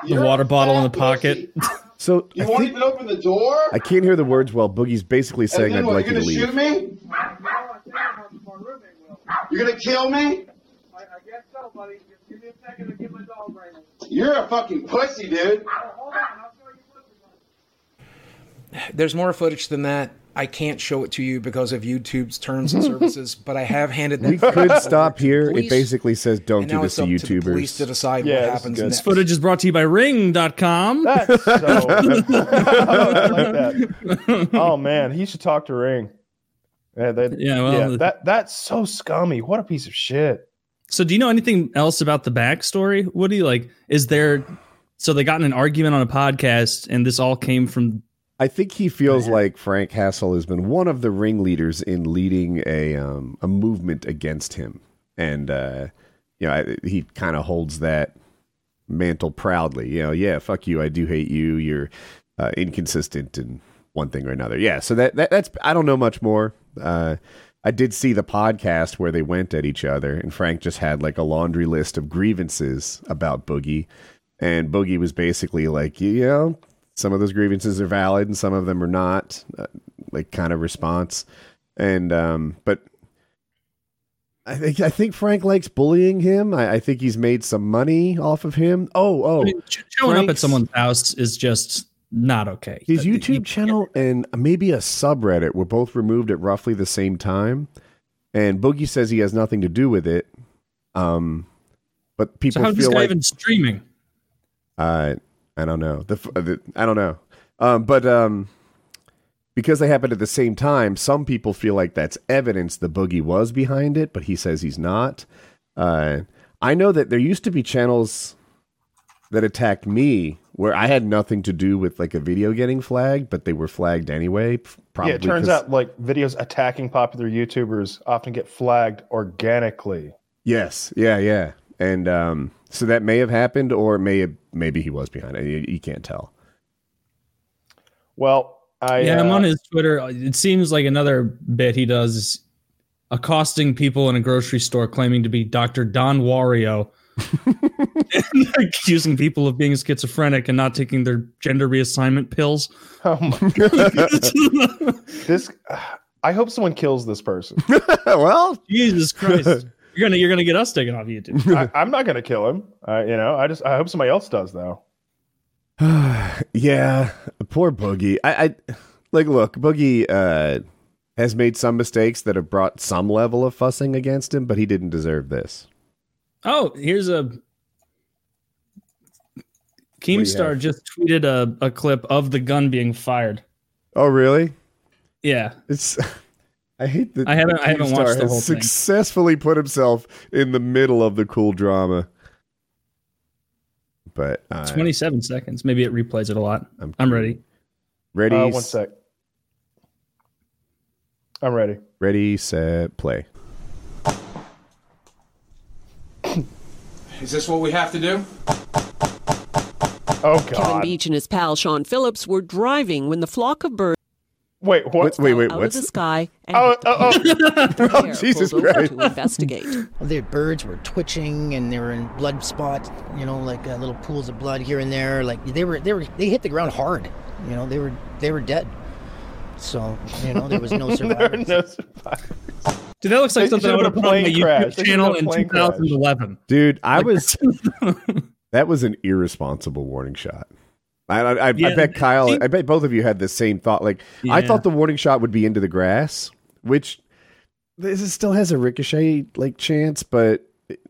The water bottle in the pocket. [LAUGHS] So I, You won't think- even open the door? I can't hear the words well. Boogie's basically saying I'd what, like you're you to gonna leave. shoot me? You're gonna kill me? I guess so, buddy. Just give me a second to get my dog wrangled. You're a fucking pussy, dude. Hold on, I'll show you footage. There's more footage than that. I can't show it to you because of YouTube's terms and [LAUGHS] services, but I have handed that. We could [LAUGHS] stop here. It basically says don't and do now this it's to up to the police to YouTubers. decide Yeah, what this happens next. This footage is brought to you by Ring.com. [LAUGHS] That's so. I like that. Oh man, he should talk to Ring. Yeah, that, Yeah, well, yeah, the- that that's so scummy. What a piece of shit. So, do you know anything else about the backstory? What do you like? Is there? So they got in an argument on a podcast, and this all came from. I think he feels like Frank Hassle has been one of the ringleaders in leading a um, a movement against him, and uh, you know I, he kind of holds that mantle proudly. You know, yeah, fuck you, I do hate you. You're uh, inconsistent in one thing or another. Yeah, so that, that that's I don't know much more. Uh, I did see the podcast where they went at each other, and Frank just had like a laundry list of grievances about Boogie, and Boogie was basically like, you know, some of those grievances are valid and some of them are not, uh, like kind of response, and um, but. I think I think Frank likes bullying him. I, I think he's made some money off of him. Oh, oh, I mean, sh- showing up at someone's house is just not okay. his he- YouTube channel and maybe a subreddit were both removed at roughly the same time. And Boogie says he has nothing to do with it. Um, but So people how's this feel guy like even streaming? uh, I don't know. The, the I don't know. Um, but um, because they happened at the same time, some people feel like that's evidence the boogie was behind it, but he says he's not. Uh, I know that there used to be channels that attacked me where I had nothing to do with like a video getting flagged, but they were flagged anyway. Probably yeah, it turns 'cause- out like videos attacking popular YouTubers often get flagged organically. Yes, yeah, yeah, and um, so that may have happened, or may have, maybe he was behind it. You, you can't tell. Well, I yeah, I'm uh, on his Twitter. It seems like another bit he does. Is, accosting people in a grocery store claiming to be Dr. Don Wario and [LAUGHS] accusing people of being schizophrenic and not taking their gender reassignment pills. [LAUGHS] Oh my god. [LAUGHS] this I hope someone kills this person. well, Jesus Christ. You're gonna you're gonna get us taken off YouTube. [LAUGHS] I, I'm not gonna kill him. Uh, you know, I just I hope somebody else does though. [SIGHS] yeah, poor Boogie. I, I like look, Boogie uh, has made some mistakes that have brought some level of fussing against him, but he didn't deserve this. Oh, here's a Keemstar just tweeted a, a clip of the gun being fired. Oh, really? Yeah. It's. [LAUGHS] I hate that. I haven't- I haven't Keemstar watched the has whole thing. Successfully put himself in the middle of the cool drama. But uh, 27 seconds. Maybe it replays it a lot. I'm- I'm ready. ready, Uh, one sec. I'm ready. ready, set, play. Is this what we have to do? Oh Kevin god. Beach and his pal Sean Phillips were driving when the flock of birds Wait, what? Wait, wait, wait. out What's of the sky and Oh, hit oh, oh. [LAUGHS] the pair Jesus over Christ. to investigate. The birds were twitching and they were in blood spots, you know, like uh, little pools of blood here and there. Like they were, they were, they hit the ground hard. You know, they were, they were dead. So you know, there was no [LAUGHS] there are survivors. no survivors. Dude, that looks like They something I would have put on my plane crash. YouTube channel in been plane crash. 2011. Dude, I was. [LAUGHS] that was an irresponsible warning shot. I, I, I, I bet Kyle. I bet both of you had the same thought. Like I thought the warning shot would be into the grass, which this is- still has a ricochet like chance, but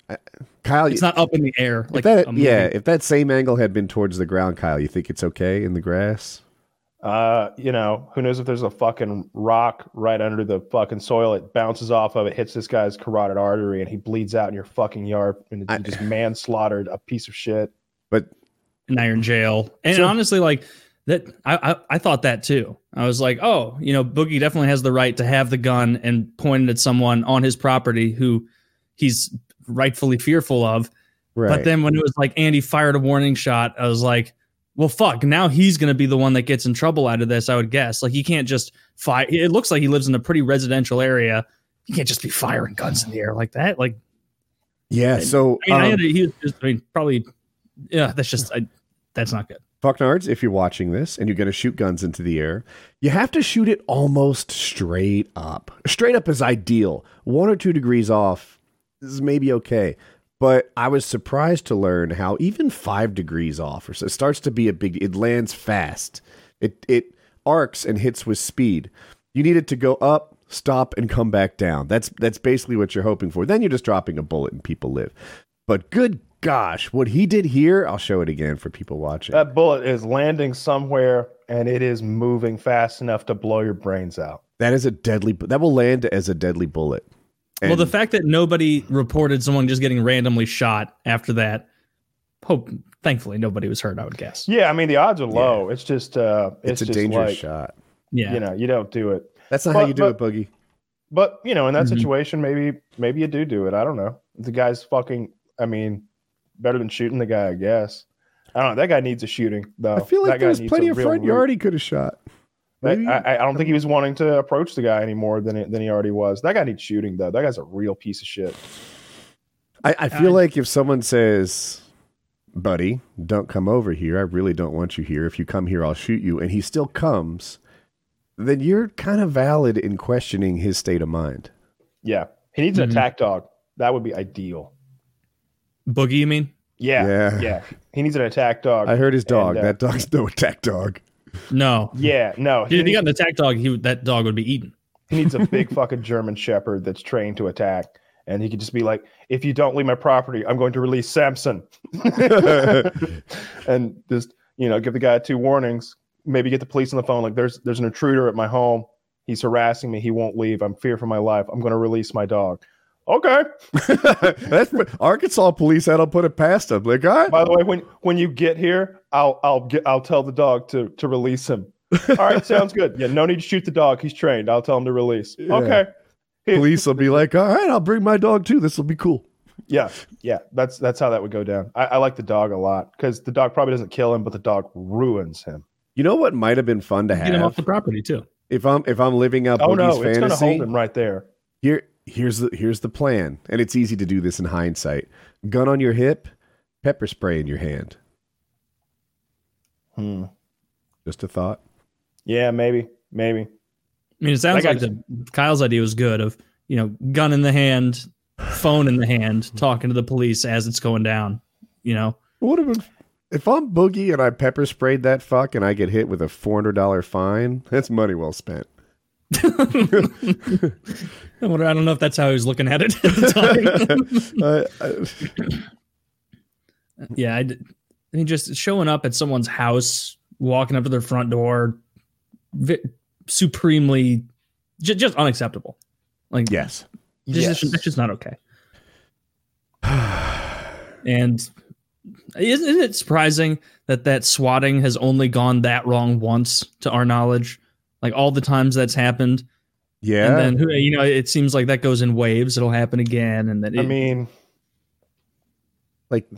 uh, Kyle, It's not up in the air. if Like that, yeah, if that same angle had been towards the ground, Kyle, you think it's okay in the grass? Uh, you know, who knows if there's a fucking rock right under the fucking soil? It bounces off of it, hits this guy's carotid artery, and he bleeds out in your fucking yard, and I- you just manslaughtered a piece of shit. But now you're in jail. And honestly, like that, I, I I thought that too. I was like, oh, you know, Boogie definitely has the right to have the gun and point it at someone on his property who he's rightfully fearful of. right, But then when it was like Andy fired a warning shot, I was like, well, fuck. Now he's going to be the one that gets in trouble out of this. I would guess. Like he can't just fire. It looks like he lives in a pretty residential area. He can't just be firing guns in the air like that. Like yeah. So I mean, I um, he was just. I mean, probably. Yeah, that's just. I, that's not good. Fucknards, if you're watching this and you're going to shoot guns into the air, you have to shoot it almost straight up. Straight up is ideal. One or two degrees off is maybe okay. But I was surprised to learn how even five degrees off or so it starts to be a big. It lands fast. It it arcs and hits with speed. You need it to go up, stop, and come back down. That's that's basically what you're hoping for. Then you're just dropping a bullet and people live. But good gosh, what he did here, I'll show it again for people watching. That bullet is landing somewhere, and it is moving fast enough to blow your brains out. That is a deadly. That will land as a deadly bullet. well, the fact that nobody reported someone just getting randomly shot after that, hope thankfully nobody was hurt. I would guess. Yeah, I mean the odds are low. It's just, uh, it's, it's, a just dangerous like, shot. Yeah. You know, you don't do it. That's not how you do it, Boogie. But you know, in that Mhm. situation, maybe maybe you do do it. I don't know. The guy's fucking. I mean, better than shooting the guy, I guess. I don't know. That guy needs a shooting though. I feel like guy there's plenty of front yard he could have shot. That- I, I don't think he was wanting to approach the guy any more than it, than he already was. That guy needs shooting though. That guy's a real piece of shit. I, I feel I- like if someone says, "Buddy, don't come over here. I really don't want you here. If you come here, I'll shoot you," and he still comes, then you're kind of valid in questioning his state of mind. Yeah, he needs an Mhm. attack dog. That would be ideal. Boogie, you mean? Yeah, Yeah. yeah. He needs an attack dog. I heard his dog. And, uh, that dog's no attack dog. No. Yeah, no. Dude, if he He, got an attack dog, he would, that dog would be eaten. he needs a [LAUGHS] big fucking German Shepherd that's trained to attack, and he could just be like, "If you don't leave my property, I'm going to release Samson," [LAUGHS] and just you know give the guy two warnings. Maybe get the police on the phone. Like, there's there's an intruder at my home. He's harassing me. He won't leave. I'm fear for my life. I'm going to release my dog. Okay. [LAUGHS] That's Arkansas police. I don't put it past them. Like, all right, By the way, when when you get here, I'll I'll get I'll tell the dog to to release him. All right, sounds good. Yeah, no need to shoot the dog. He's trained. I'll tell him to release. Yeah. Okay. Police will be like, all right, I'll bring my dog too. This will be cool. Yeah, yeah. That's that's how that would go down. I, I like the dog a lot because the dog probably doesn't kill him, but the dog ruins him. You know what might have been fun to Get him off the property too. if I'm if I'm living up Oh Boogie's no, it's going to fantasy. hold him right there. Here, here's the here's the plan, and it's easy to do this in hindsight. Gun on your hip, pepper spray in your hand. Hmm. Just a thought. Yeah, maybe, maybe. I mean, it sounds That like guy the, Kyle's idea was good of you know gun in the hand, phone in the hand, talking to the police as it's going down. You know, What if if I'm Boogie and I pepper sprayed that fuck and I get hit with a four hundred dollar fine? [LAUGHS] That's money well spent. I wonder- I don't know if that's how he was looking at it at the [LAUGHS] time. I- yeah, I, I mean, just showing up at someone's house, walking up to their front door, vi- supremely, just, just unacceptable. Like, yes. just, Yes. that's just not okay. and isn't, isn't it surprising that that swatting has only gone that wrong once, to our knowledge? Like all the times that's happened, Yeah. and then you know, it seems like that goes in waves. It'll happen again, and then I mean, like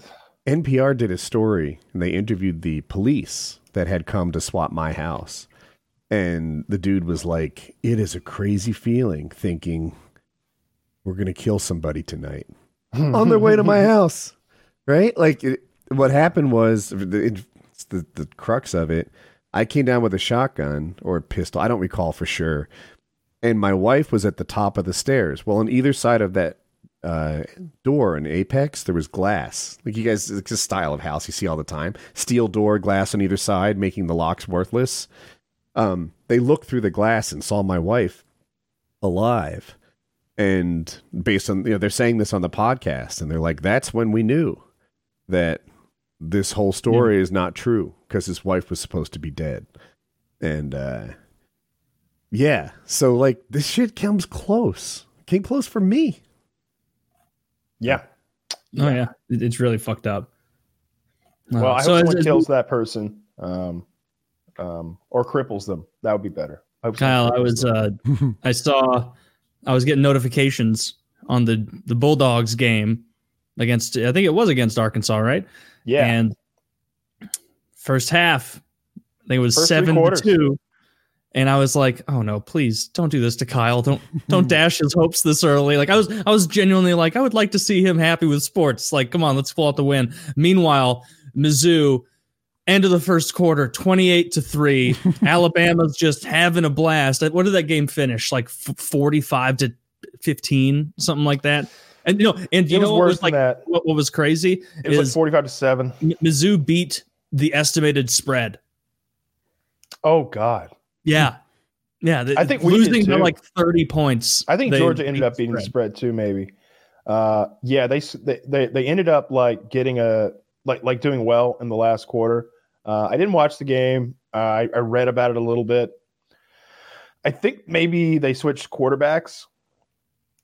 NPR did a story and they interviewed the police that had come to swap my house. And the dude was like, It is a crazy feeling thinking we're going to kill somebody tonight [LAUGHS] on their way to my house. Right? Like, it, what happened was the, it's the, the crux of it. I came down with a shotgun or a pistol. I don't recall for sure. And my wife was at the top of the stairs. Well, on either side of that uh, door in Apex, there was glass. Like you guys, it's a style of house you see all the time. Steel door, glass on either side, making the locks worthless. Um, they looked through the glass and saw my wife alive. And based on, you know, they're saying this on the podcast, and they're like, that's when we knew that this whole story is not true because his wife was supposed to be dead. And, uh, yeah. So, like, this shit comes close. Came close for me. yeah. oh yeah, it's really fucked up. Uh, Well, I so hope someone kills that person, um, um, or cripples them. That would be better. I Kyle, I was them. uh I saw I was getting notifications on the the Bulldogs game against I think it was against Arkansas, right? yeah. And first half, I think it was First seven to two. And I was like, "Oh no, please don't do this to Kyle. Don't don't [LAUGHS] dash his hopes this early." Like I was, I was genuinely like, I would like to see him happy with sports. Like, come on, let's pull out the win. Meanwhile, Mizzou, end of the first quarter, twenty-eight to three. [LAUGHS] Alabama's just having a blast. What did that game finish? Like forty-five to fifteen, something like that. And you know, and you know what was like that. what, what was crazy It was like is forty-five to seven. Mizzou beat the estimated spread. Oh God. Yeah, yeah. the- I think losing by like thirty points. I think Georgia ended up beating the spread. too. Maybe. Uh, yeah, they, they they they ended up like getting a like like doing well in the last quarter. Uh, I didn't watch the game. Uh, I, I read about it a little bit. I think maybe they switched quarterbacks.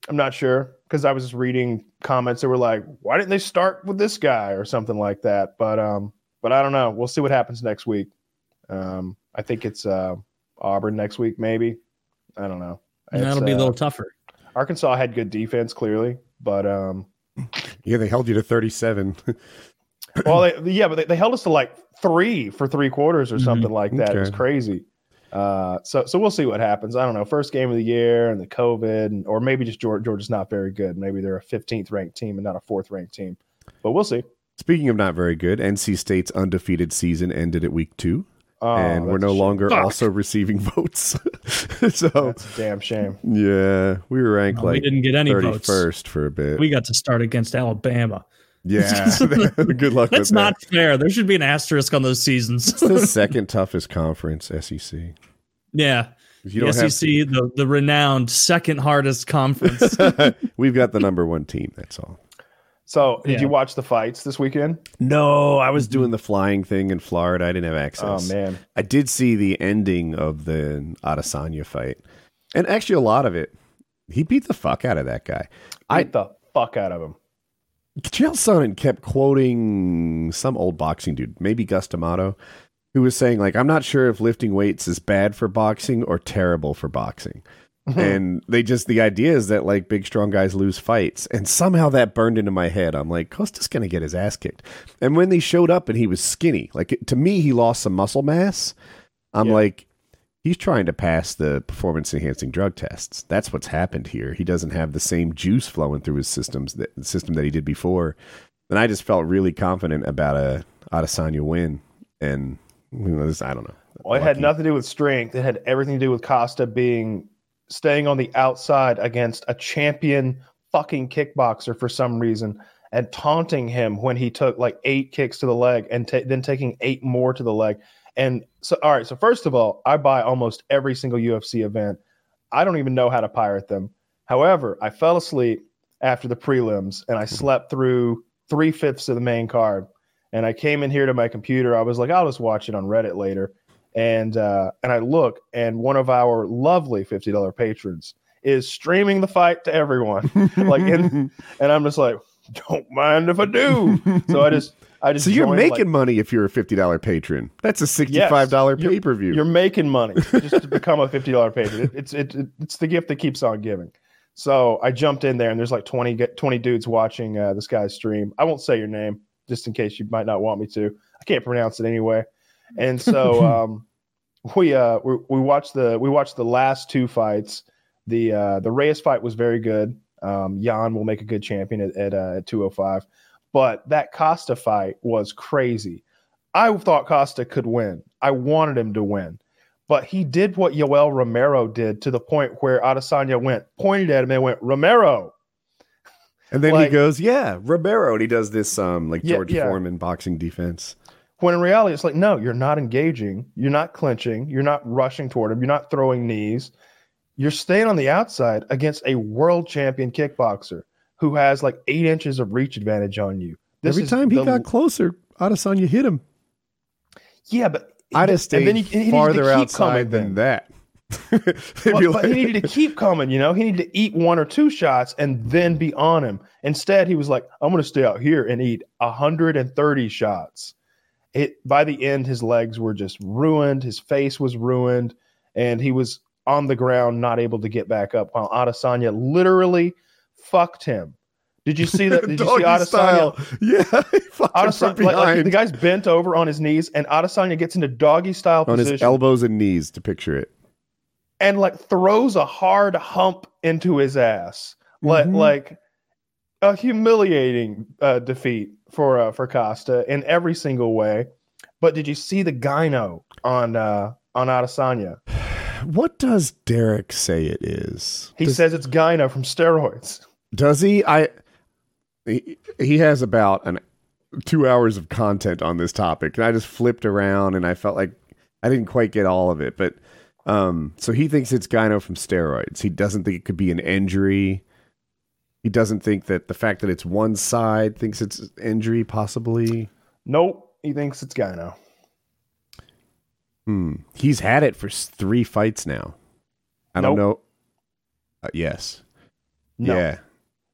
I'm not sure because I was just reading comments that were like, "Why didn't they start with this guy?" or something like that. But um, but I don't know. We'll see what happens next week. Um, I think it's uh, Auburn next week, maybe. I don't know. And that'll be a uh, little tougher. Arkansas had good defense, clearly, but um, Yeah, they held you to 37. [LAUGHS] well, they, yeah, but they, they held us to like three for three quarters or something like that. It was crazy. Uh, so so we'll see what happens. I don't know. First game of the year and the COVID, and, or maybe just Georgia, Georgia's not very good. Maybe they're a 15th ranked team and not a fourth ranked team. But we'll see. Speaking of not very good, NC State's undefeated season ended at week two, Oh, and we're no longer Fuck. also receiving [LAUGHS] votes. [LAUGHS] so, That's a damn shame. yeah, we were ranked No, we didn't get any votes. 31st for a bit. We got to start against Alabama. yeah, [LAUGHS] good luck That's with not fair. There should be an asterisk on those seasons. It's the second toughest conference, SEC. yeah. You The don't have SEC, the, the renowned second hardest conference. We've got the number one team. That's all. So did Yeah. you watch the fights this weekend? No, I was mm-hmm. doing the flying thing in Florida. I didn't have access. Oh man, I did see the ending of the Adesanya fight, and actually a lot of it. He beat the fuck out of that guy. I beat the fuck out of him. Chael Sonnen kept quoting some old boxing dude, maybe Cus D'Amato, who was saying like, "I'm not sure if lifting weights is bad for boxing or terrible for boxing." [LAUGHS] and they just the idea is that like big strong guys lose fights, and somehow that burned into my head. I'm like, Costa's gonna get his ass kicked. And when they showed up and he was skinny, like to me, he lost some muscle mass. I'm Yeah. like, He's trying to pass the performance enhancing drug tests. That's what's happened here. He doesn't have the same juice flowing through his systems that system that he did before. And I just felt really confident about a Adesanya win. And you know, this, I don't know. Well, it had nothing to do with strength. It had everything to do with Costa being staying on the outside against a champion fucking kickboxer for some reason and taunting him when he took like eight kicks to the leg and then taking eight more to the leg. And so, all right. So first of all, I buy almost every single UFC event. I don't even know how to pirate them. However, I fell asleep after the prelims and I slept through three fifths of the main card. And I came in here to my computer. I was like, I'll just watch it on Reddit later and uh, and I look, and one of our lovely fifty dollar patrons is streaming the fight to everyone, [LAUGHS] like, in, and I'm just like, don't mind if I do. So I just, I just. [LAUGHS] So you're making like, money if you're a fifty dollar patron. That's a sixty-five dollar Yes, pay per view. You're making money just to become a fifty dollar patron. It, it's it, it's the gift that keeps on giving. So I jumped in there, and there's like 20, ge- 20 dudes watching uh, this guy's stream. I won't say your name just in case you might not want me to. I can't pronounce it anyway. And so [LAUGHS] um, we uh we, we watched the we watched the last two fights. The uh, the Reyes fight was very good. Um, Jan will make a good champion at at, uh, at 205, but that Costa fight was crazy. I thought Costa could win. I wanted him to win, but he did what Yoel Romero did to the point where Adesanya went pointed at him and went Romero. and then like- he goes, "Yeah, Romero," and he does this um like Yeah, George yeah. Foreman boxing defense. When in reality, it's like, no, you're not engaging. You're not clinching. You're not rushing toward him. You're not throwing knees. You're staying on the outside against a world champion kickboxer who has like eight inches of reach advantage on you. This Every time he the- got closer, Adesanya hit him. yeah, but I'd have stayed and then he, and he farther keep outside than then. that. [LAUGHS] Well, be but he needed to keep coming, you know. He needed to eat one or two shots and then be on him. Instead, he was like, "I'm going to stay out here and eat 130 shots." It by the end, his legs were just ruined. His face was ruined, and he was on the ground, not able to get back up. While Adesanya literally fucked him. Did you see that? [LAUGHS] Did you see Adesanya? style. Yeah, he fucked him Adesanya like, like, the guy's bent over on his knees, and Adesanya gets into doggy style on position his elbows and knees to picture it. and like throws a hard hump into his ass, like Mhm. like a humiliating uh, defeat for uh, for Costa in every single way. But did you see the gyno on uh, on Adesanya? [SIGHS] What does Derek say it is? He does, says it's gyno from steroids. does he? I he, he has about an two hours of content on this topic, and I just flipped around, and I felt like I didn't quite get all of it. But um, so he thinks it's gyno from steroids. He doesn't think it could be an injury. He doesn't think that the fact that it's one side thinks it's injury, possibly. Nope, he thinks it's gyno. Hmm. He's had it for three fights now. I don't know. Uh, yes. No. Yeah.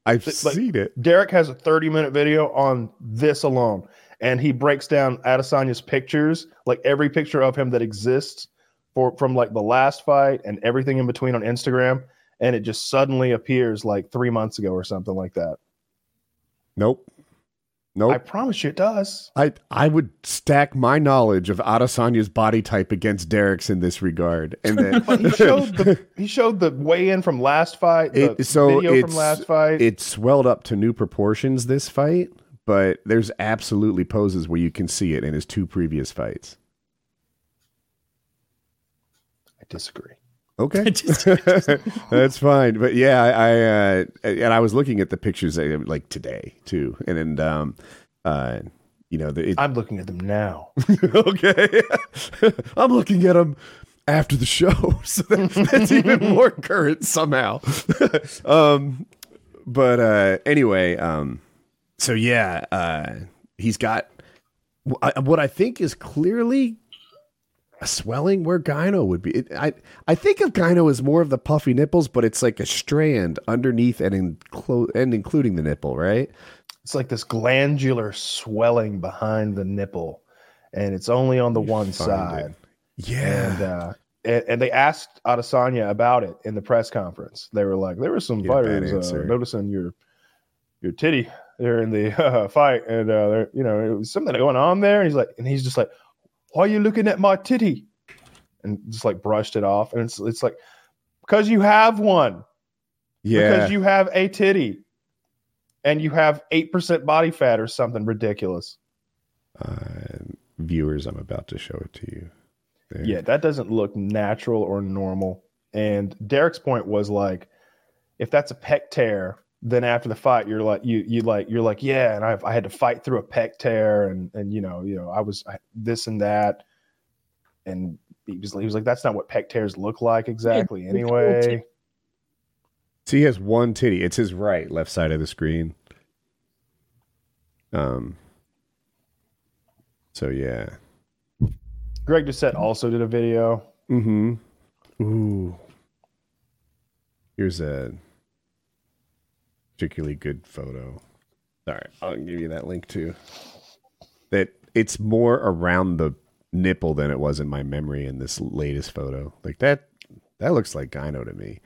I've like- seen it. Derek has a 30 minute video on this alone, and he breaks down Adesanya's pictures, like every picture of him that exists for from like the last fight and everything in between on Instagram, and it just suddenly appears like three months ago or something like that. Nope. Nope. I promise you, it does. I I would stack my knowledge of Adesanya's body type against Derek's in this regard, and then [LAUGHS] he showed the [LAUGHS] he showed the weigh in from last fight, the It- so video it's- from last fight. it swelled up to new proportions this fight. But there's absolutely poses where you can see it in his two previous fights. I disagree. Okay, I [LAUGHS] just- [LAUGHS] that's fine. But yeah, I, I uh, and I was looking at the pictures uh, like today too, and and um, uh, you know, the, it, I'm looking at them now. [LAUGHS] okay, I'm looking at them after the show, so that, that's even more current somehow. um, but uh, anyway, um, so yeah, uh, he's got wh- I- what I think is clearly a swelling where gyno would be. It, I I think of gyno as more of the puffy nipples, but it's like a strand underneath and inclo- and including the nipple, right? It's like this glandular swelling behind the nipple, and it's only on the one side. it. Yeah, and uh, and, and they asked Adesanya about it in the press conference. They were like, there were some Get fighters uh, noticing your your titty there in the [LAUGHS] uh, fight, and uh, there, you know, it was something going on there. And he's like, and he's just like, why are you looking at my titty? and just like brushed it off. And it's it's like because you have one. Yeah. Because you have a titty. And you have eight percent body fat or something ridiculous. uh, viewers, I'm about to show it to you. There. Yeah, that doesn't look natural or normal. And Derek's point was like, if that's a pec tear, then after the fight, you're like, you you like, you're like, yeah, and I I had to fight through a pec tear, and and you know, you know, I was I, this and that, and he was he was like, that's not what pec tears look like exactly. it's Anyway, So he has one titty. It's his right, left side of the screen. Um. So yeah. Greg Doucette also did a video. Mm-hmm. Ooh. Here's a particularly good photo. Sorry, I'll give you that link too. That it's more around the nipple than it was in my memory in this latest photo. Like that that looks like gyno to me.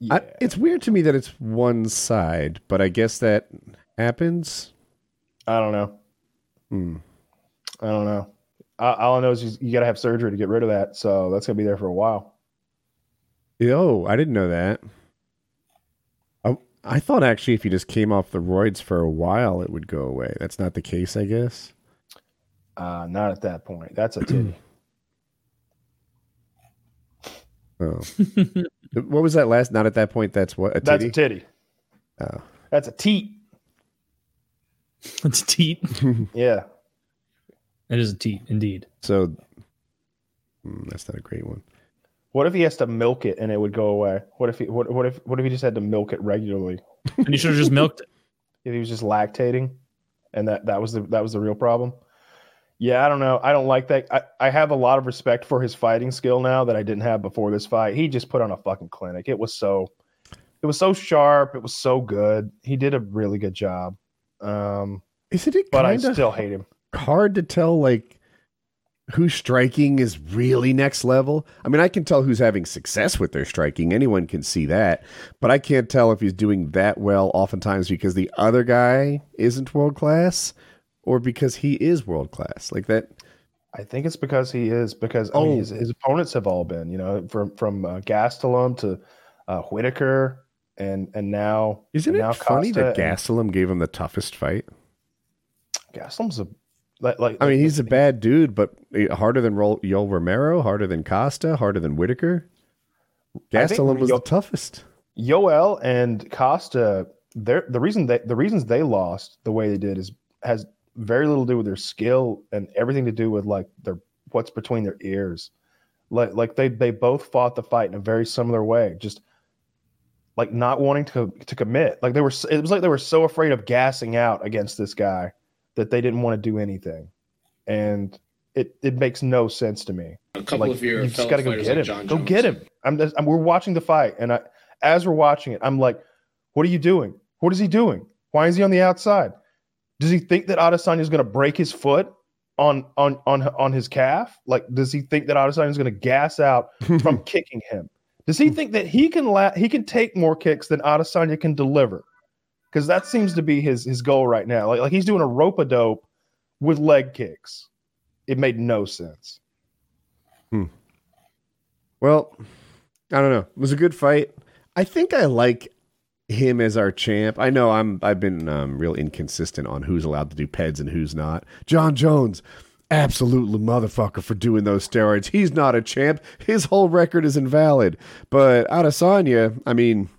Yeah. I, it's weird to me that it's one side, but I guess that happens. I don't know. Hmm. I don't know. I, all I know is you, you got to have surgery to get rid of that, so that's gonna be there for a while. Oh, I didn't know that. I, I thought actually if you just came off the roids for a while, it would go away. That's not the case, I guess. Uh, not at that point. That's a [CLEARS THROAT] titty. Oh. what was that last? Not at that point. That's what a titty? That's a titty. Oh. That's a teat. That's a teat. [LAUGHS] Yeah. It is a teat, indeed. So mm, that's not a great one. What if he has to milk it and it would go away? What if he what, what if what if he just had to milk it regularly? And he should have just milked it. If [LAUGHS] he was just lactating and that that was the that was the real problem? Yeah, I don't know. I don't like that. I, I have a lot of respect for his fighting skill now that I didn't have before this fight. He just put on a fucking clinic. It was so it was so sharp, it was so good. He did a really good job. Um Isn't it but I still hate him. hard to tell like who's striking is really next level? I mean, I can tell who's having success with their striking. Anyone can see that, but I can't tell if he's doing that well oftentimes because the other guy isn't world class or because he is world class. Like that I think it's because he is because I mean, Oh. his, his opponents have all been, you know, from from uh, Gastelum to uh, Whitaker and and now Isn't and it now funny that Costa and- Gastelum gave him the toughest fight? Gastelum's a like, like I mean, he's a bad dude, but harder than Ro- Yoel Romero, harder than Costa, harder than Whitaker. Gastelum was Yo- the toughest. Yoel and Costa. The reason they the reasons they lost the way they did is has very little to do with their skill and everything to do with like their what's between their ears. Like like they they both fought the fight in a very similar way, just like not wanting to to commit. Like they were it was like they were so afraid of gassing out against this guy that they didn't want to do anything. And it it makes no sense to me. A couple like, of your you just got to go get like him. John go Jones. get him. I'm, just, I'm we're watching the fight, and I as we're watching it, I'm like, what are you doing? What is he doing? Why is he on the outside? Does he think that Adesanya is going to break his foot on on on on his calf? Like, does he think that Adesanya is going to gas out [LAUGHS] from kicking him? Does he think that he can la- he can take more kicks than Adesanya can deliver? Because that seems to be his his goal right now. Like like he's doing a rope a dope with leg kicks. It made no sense. Well, I don't know. It was a good fight. I think I like him as our champ. I know I'm I've been um, real inconsistent on who's allowed to do peds and who's not. Jon Jones, absolutely motherfucker for doing those steroids. He's not a champ. His whole record is invalid. But Adesanya, I mean,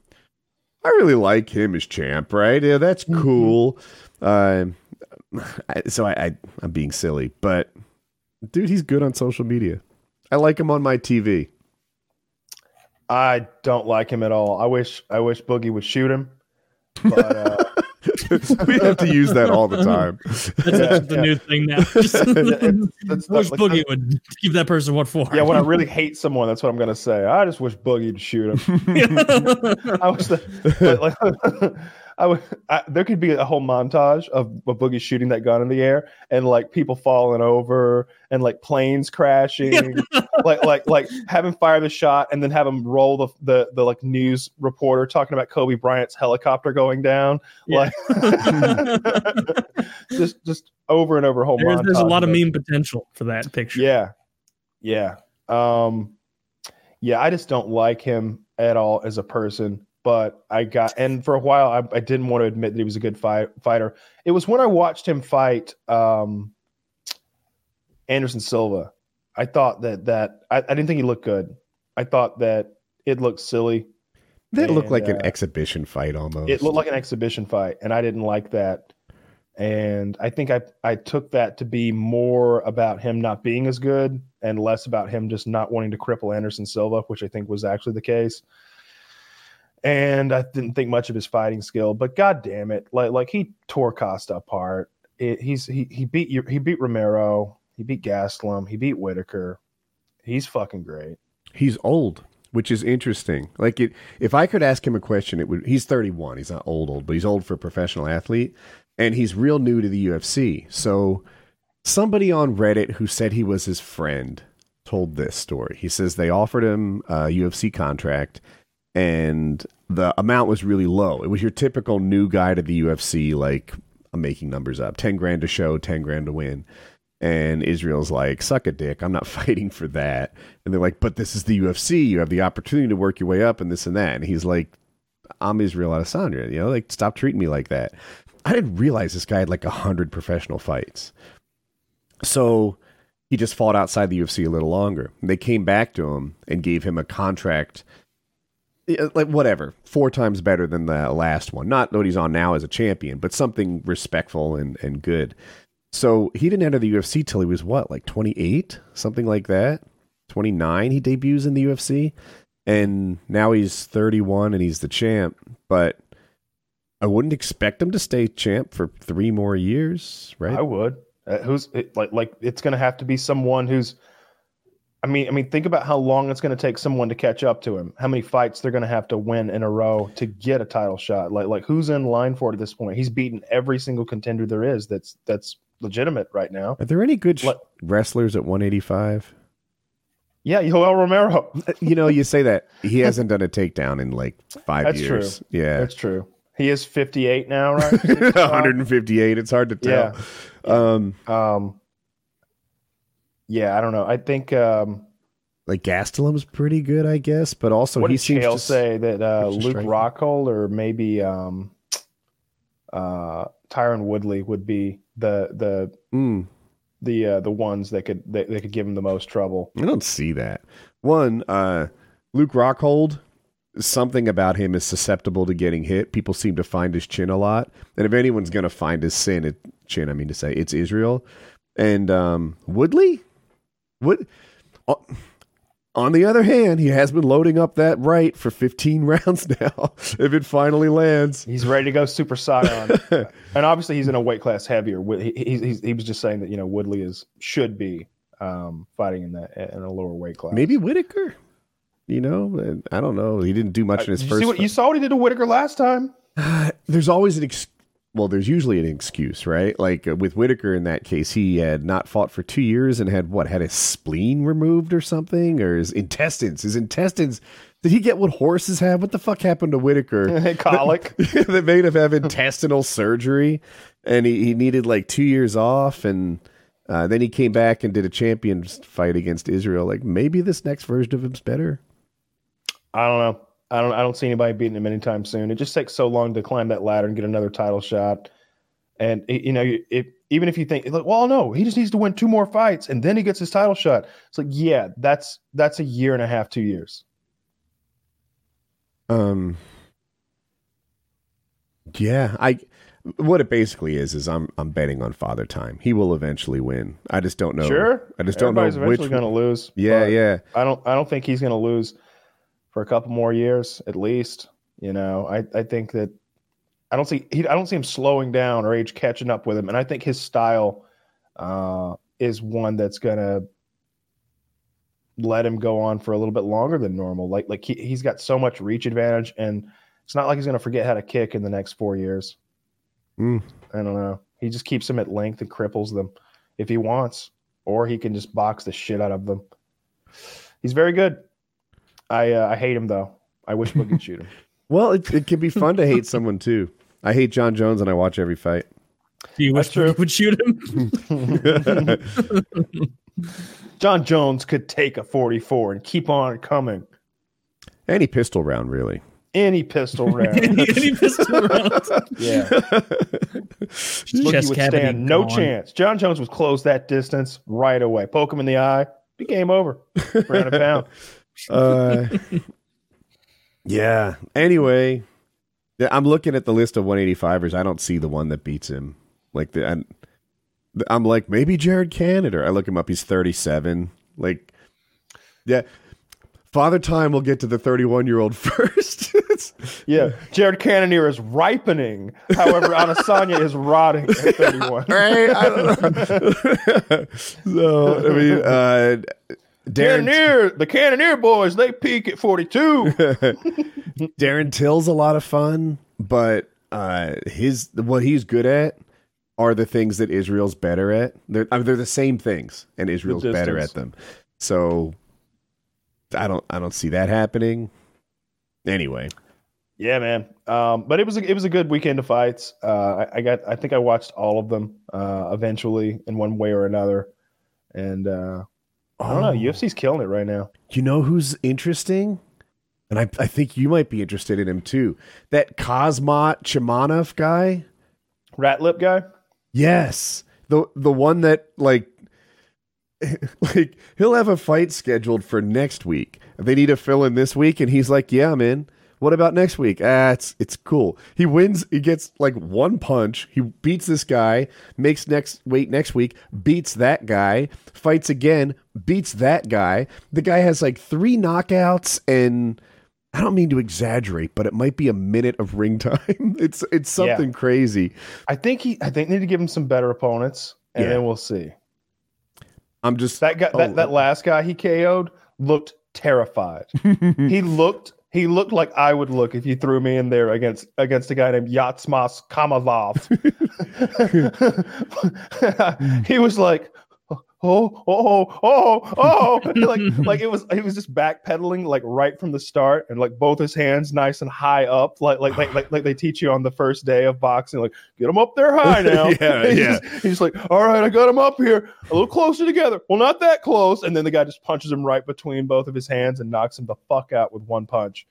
I really like him as champ, right? Yeah, that's cool. Uh, I, so I, I I'm being silly, but dude, he's good on social media. I like him on my TV. I don't like him at all. I wish I wish Boogie would shoot him. But uh, [LAUGHS] [LAUGHS] we have to use that all the time. That's, that's the yeah. new thing now. [LAUGHS] Just [LAUGHS] wish like- Boogie would give that person what for. yeah, when I really hate someone, that's what I'm gonna say. I just wish Boogie would shoot him. I was the, like, I would. I, there could be a whole montage of, of Boogie shooting that gun in the air and like people falling over and like planes crashing, [LAUGHS] like like like have him fire the shot and then have him roll the the, the like news reporter talking about Kobe Bryant's helicopter going down, Yeah. like [LAUGHS] just just over and over a whole there's, there's a lot of meme potential for that picture. Yeah. Yeah. Um yeah, I just don't like him at all as a person. But I got, and for a while, I, I didn't want to admit that he was a good fight, fighter. It was when I watched him fight um, Anderson Silva. I thought that that I, I didn't think he looked good. I thought that it looked silly. That looked And, like an uh, exhibition fight almost. It looked like an exhibition fight, and I didn't like that. And I think I I took that to be more about him not being as good and less about him just not wanting to cripple Anderson Silva, which I think was actually the case. And I didn't think much of his fighting skill, but god damn it, like like he tore Costa apart. It, he's he he beat he beat Romero, he beat Gastelum, he beat Whitaker. He's fucking great. He's old, which is interesting. Like it, if I could ask him a question, it would. He's 31. He's not old, old, but he's old for a professional athlete, and he's real new to the UFC. So, somebody on Reddit who said he was his friend told this story. He says they offered him a UFC contract, and the amount was really low. It was your typical new guy to the UFC, like I'm making numbers up, ten grand to show, ten grand to win. And Israel's like, suck a dick. I'm not [LAUGHS] fighting for that. And they're like, but this is the UFC. You have the opportunity to work your way up and this and that. And he's like, I'm Israel Adesanya. You know, like, stop treating me like that. I didn't realize this guy had like a hundred professional fights. So he just fought outside the UFC a little longer. They came back to him and gave him a contract, yeah, like whatever, four times better than the last one. Not what he's on now as a champion, but something respectful and, and good. So he didn't enter the UFC till he was what, like 28, something like that. 29, he debuts in the UFC, and now he's 31 and he's the champ. But I wouldn't expect him to stay champ for three more years, right? I would. Uh, who's it, like like it's going to have to be someone who's. I mean, I mean, think about how long it's going to take someone to catch up to him. How many fights they're going to have to win in a row to get a title shot? Like, like who's in line for it at this point? He's beaten every single contender there is. That's that's legitimate right now. Are there any good sh- wrestlers at 185? Yeah, Yoel Romero. [LAUGHS] You know, you say that he hasn't done a takedown in like five That's years. true. Yeah, That's true. He is 58 now, right? [LAUGHS] 158. It's hard to tell. Yeah. Um, Um, yeah, I don't know. I think um, like Gastelum's pretty good, I guess, but also what he did seems Chael to say that uh, Luke. Rockhold or maybe um, uh, Tyron Woodley would be the the Mm, the uh, the ones that could that, that could give him the most trouble. I don't see that. One, uh, Luke Rockhold. Something about him is susceptible to getting hit. People seem to find his chin a lot, and if anyone's going to find his sin, it, chin, I mean to say, it's Israel. And um, Woodley, Wood. o- On the other hand, he has been loading up that right for 15 [LAUGHS] rounds now. if it finally lands, He's ready to go Super Saiyan, [LAUGHS] and obviously he's in a weight class heavier. He, he, he was just saying that you know Woodley is should be um, fighting in that in a lower weight class. maybe Whitaker. You know, and I don't know. He didn't do much in his Did you first. see what you saw what he did to Whitaker last time? [SIGHS] there's always an ex- well there's usually an excuse right? Like uh, with whitaker in that case he had not fought for two years and had what had his spleen removed or something? Or his intestines his intestines did he get what horses have? What the fuck happened to whitaker? [LAUGHS] Colic. [LAUGHS] that made him have intestinal surgery and he, he needed like two years off and uh, then he came back and did a champions fight against israel. Like maybe this next version of him's better. I don't know. I don't. I don't see anybody beating him anytime soon. It just takes so long to climb that ladder and get another title shot. And you know, if even if you think, like, well, no, he just needs to win two more fights and then he gets his title shot. It's like, yeah, that's that's a year and a half, two years. Um. Yeah, I. What it basically is is I'm I'm betting on Father Time. He will eventually win. I just don't know. Sure, I just don't Everybody's know which. eventually going to lose. yeah, yeah. I don't. I don't think he's going to lose for a couple more years at least. You know, I I think that I don't see he I don't see him slowing down or age catching up with him, and I think his style uh, is one that's going to let him go on for a little bit longer than normal. Like like he he's got so much reach advantage, and it's not like he's going to forget how to kick in the next four years. Mm. I don't know. He just keeps them at length and cripples them if he wants, or he can just box the shit out of them. He's very good. I uh, I hate him though. I wish we could shoot him. [LAUGHS] Well, it it can be fun to hate someone too. I hate Jon Jones and I watch every fight. Do you wish That's true. you would shoot him? [LAUGHS] Jon Jones could take a 44 and keep on coming. Any pistol round, really. Any pistol round. [LAUGHS] any, any pistol rounds. yeah. Look, Chest would stand no gone. chance. Jon Jones would close that distance right away. Poke him in the eye. Be game over. Round and pound. Uh, [LAUGHS] yeah. Anyway, I'm looking at the list of 185ers. I don't see the one that beats him. Like the, I'm, I'm like maybe Jared Cannonier. I look him up. He's 37. Like, yeah. Father Time will get to the 31 year old [LAUGHS] first. [LAUGHS] Yeah. Jared Cannonier is ripening. However, Adesanya is rotting at 31. right? I don't know. so I mean, uh, Darren Cannonier, the Cannonier boys, they peak at 42. [LAUGHS] Darren Till's a lot of fun, but uh, his what he's good at are the things that Israel's better at. They're I mean, they're the same things, and Israel's better at them. So I don't I don't see that happening. Anyway, Yeah, man. Um, but it was a, it was a good weekend of fights. Uh, I, I got I think I watched all of them uh, eventually in one way or another, and uh, I don't know. Oh. UFC's killing it right now. you know who's interesting, and I I think you might be interested in him too. That Kazmat Chimanov guy. Ratlip guy. Yes. The the one that like [LAUGHS] like he'll have a fight scheduled for next week. They need to fill in this week and he's like, "Yeah, I'm in." What about next week? Ah, it's it's cool. He wins, he gets like one punch. He beats this guy, makes next wait next week, beats that guy, fights again, beats that guy. The guy has like 3 knockouts and I don't mean to exaggerate, but it might be a minute of ring time. [LAUGHS] It's it's Yeah. something crazy. I think he. I think they need to give him some better opponents, and Yeah. then we'll see. I'm just That guy. Oh, that, that last guy he KO'd looked terrified. [LAUGHS] he looked. He looked like I would look if you threw me in there against against a guy named Yatsmas Kamazov. [LAUGHS] [LAUGHS] he was like, oh, oh, oh, oh, oh, [LAUGHS] [LAUGHS] like like it was. He was just backpedaling like right from the start, and like both his hands nice and high up, like like like like, like they teach you on the first day of boxing. Like get him up there high [LAUGHS] now. Yeah, he's yeah. Just, he's like, all right, I got him up here a little closer together. Well, not that close, and then the guy just punches him right between both of his hands and knocks him the fuck out with one punch.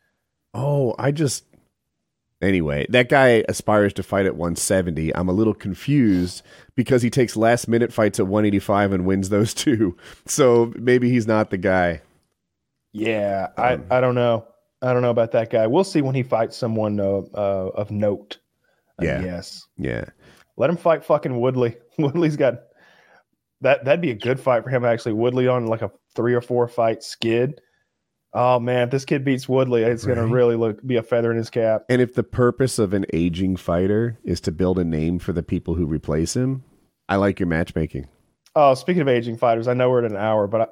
Oh, I just. Anyway, that guy aspires to fight at 170. I'm a little confused because he takes last minute fights at 185 and wins those [LAUGHS] two. So maybe he's not the guy. Yeah, Um, I I don't know. I don't know about that guy. We'll see when he fights someone uh, uh, of note. I Yeah. guess. Yeah. Let him fight fucking Woodley. [LAUGHS] Woodley's got that. That'd be a good fight for him actually. Woodley on like a three or four fight skid. Oh man, if this kid beats Woodley, it's gonna really look be a feather in his cap. And if the purpose of an aging fighter is to build a name for the people who replace him, I like your matchmaking. Oh, speaking of aging fighters, I know we're at an hour, but I,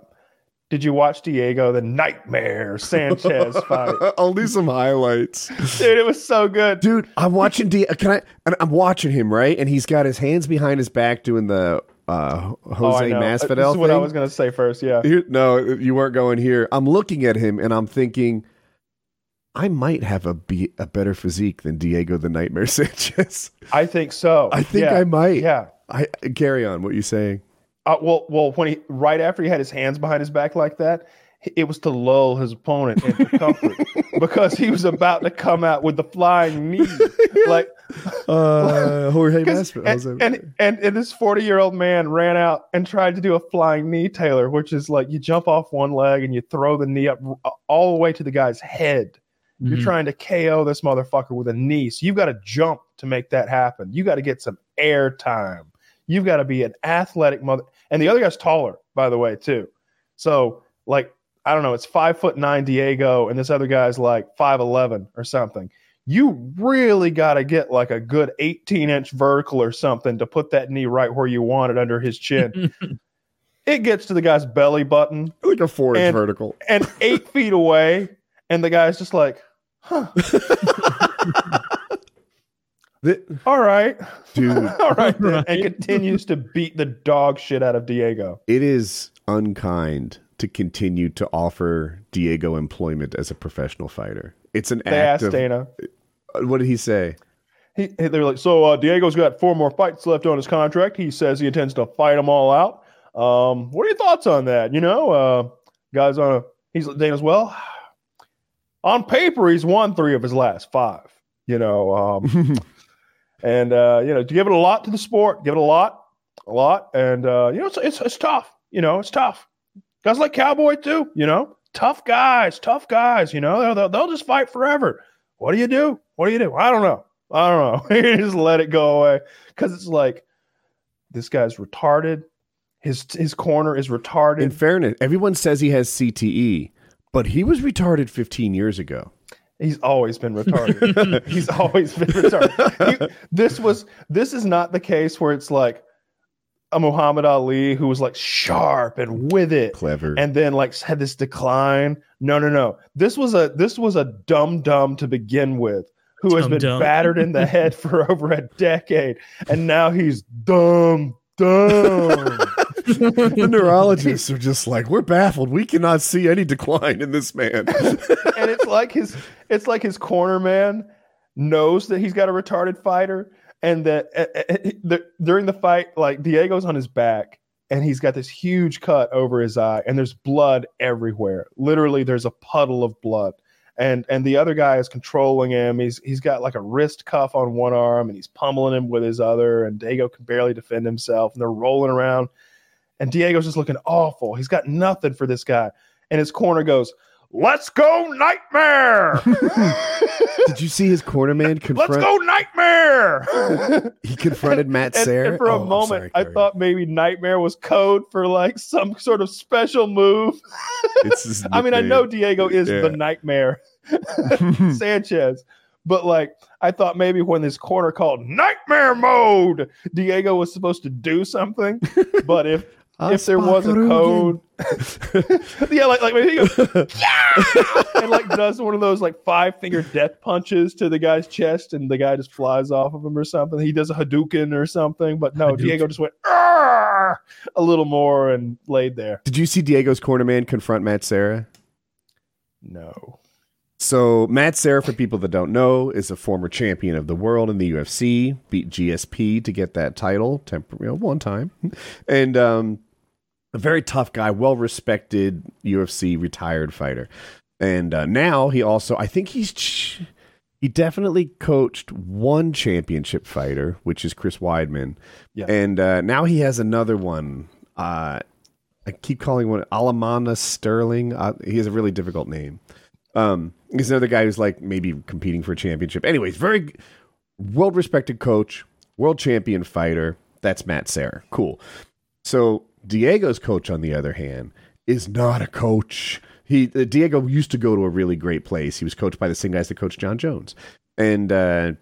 did you watch Diego the Nightmare Sanchez [LAUGHS] fight? I'll do some highlights. Dude, it was so good. Dude, I'm watching D. Can I? and I'm watching him right, and he's got his hands behind his back doing the uh, Oh, Jose. Uh, Masvidal This is what I was gonna say first. Yeah. No, you weren't going here. I'm looking at him and I'm thinking, I might have a be- a better physique than Diego the Nightmare [LAUGHS] Sanchez. I think so. I think Yeah. I might. Yeah. I carry on. What you saying? Uh, well, well, when he right after he had his hands behind his back like that, it was to lull his opponent into comfort [LAUGHS] because he was about to come out with the flying knee, [LAUGHS] like Uh, [LAUGHS] Jorge Masvidal. and, and, and and this forty year old man ran out and tried to do a flying knee Taylor, which is like you jump off one leg and you throw the knee up all the way to the guy's head. You're Mhm. trying to KO this motherfucker with a knee, so you've got to jump to make that happen. You got to get some air time. You've got to be an athletic mother. And the other guy's taller, by the way, too. So, like, I don't know, it's five foot nine Diego, and this other guy's like five eleven or something. You really got to get like a good 18 inch vertical or something to put that knee right where you want it under his chin. [LAUGHS] it gets to the guy's belly button like a four inch vertical. and eight [LAUGHS] feet away, and the guy's just like, huh, [LAUGHS] Th- all right, Dude, all right, then," Right. and continues to beat the dog shit out of Diego. it is unkind to continue to offer Diego employment as a professional fighter. It's an They act asked of. Dana. What did he say? He, they were like, so uh, Diego's got four more fights left on his contract. He says he intends to fight them all out. Um, what are your thoughts on that? You know, uh, guys on a he's Dana's well. On paper, he's won three of his last five. You know, um, [LAUGHS] and uh, you know, to give it a lot to the sport, give it a lot, a lot, and uh, you know, it's, it's it's tough. You know, it's tough. Guys like Cowboy too. You know, tough guys, tough guys. You know, they'll, they'll, they'll just fight forever. What do you do? What do you do? I don't know. I don't know. [LAUGHS] you just let it go away because it's like this guy's retarded. His his corner is retarded. In fairness, everyone says he has CTE, but he was retarded 15 years ago. He's always been retarded. [LAUGHS] He's always been retarded. He- this was this is not the case where it's like a Muhammad Ali who was like sharp and with it, Clever. and then like had this decline. No, no, no. This was a this was a dumb dumb to begin with, who has been Dum-dum. battered in the head for [LAUGHS] over a decade, and now he's dumb dumb. [LAUGHS] [LAUGHS] the neurologists are just like, we're baffled. We cannot see any decline in this man. and it's like his it's like his corner man knows that he's got a retarded fighter and that uh, uh, the, during the fight like diego's on his back and he's got this huge cut over his eye and there's blood everywhere. Literally there's a puddle of blood. And and the other guy is controlling him. He's he's got like a wrist cuff on one arm and he's pummeling him with his other and diego can barely defend himself and they're rolling around. And diego's just looking awful. He's got nothing for this guy. And his corner goes let's go nightmare! [LAUGHS] Did you see his corner man let's confront? go nightmare! [LAUGHS] He confronted Matt and, Serra. and for a Oh, moment sorry, i thought maybe nightmare was code for like some sort of special move. It's [LAUGHS] i mean i know diego is Yeah. the nightmare. Sanchez. But like i thought maybe when this corner called nightmare mode diego was supposed to do something. But if if there was a code [LAUGHS] yeah like like he goes "Yeah!" and like does one of those like five finger death punches to the guy's chest and the guy just flies off of him or something he does a hadouken or something but no diego just went "Arr!" a little more and laid there Did you see Diego's corner man confront Matt Serra? no So Matt Serra, for people that don't know, is a former champion of the world in the UFC. Beat GSP to get that title, tempor- you know, one time, and um, a very tough guy, well respected UFC retired fighter. And uh, now he also, I think he's ch- he definitely coached one championship fighter, which is Chris Weidman, Yeah. and uh, now he has another one. Uh, I keep calling one Alamana Sterling. Uh, he has a really difficult name. Um, he's another guy who's like maybe competing for a championship. Anyways, very world respected coach, world champion fighter. That's Matt Serra. Cool. So Diego's coach, on the other hand, is not a coach. He uh, Diego used to go to a really great place. He was coached by the same guys that coached Jon Jones, and uh,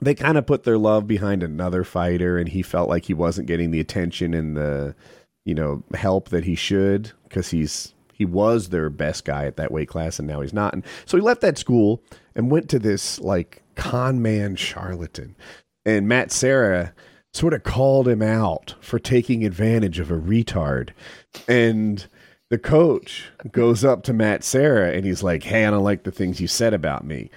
they kind of put their love behind another fighter, and he felt like he wasn't getting the attention and the you know help that he should because he's he was their best guy at that weight class and now he's not and so he left that school and went to this like con man charlatan and matt serra sort of called him out for taking advantage of a retard. And the coach goes up to matt serra and he's like hey i don't like the things you said about me.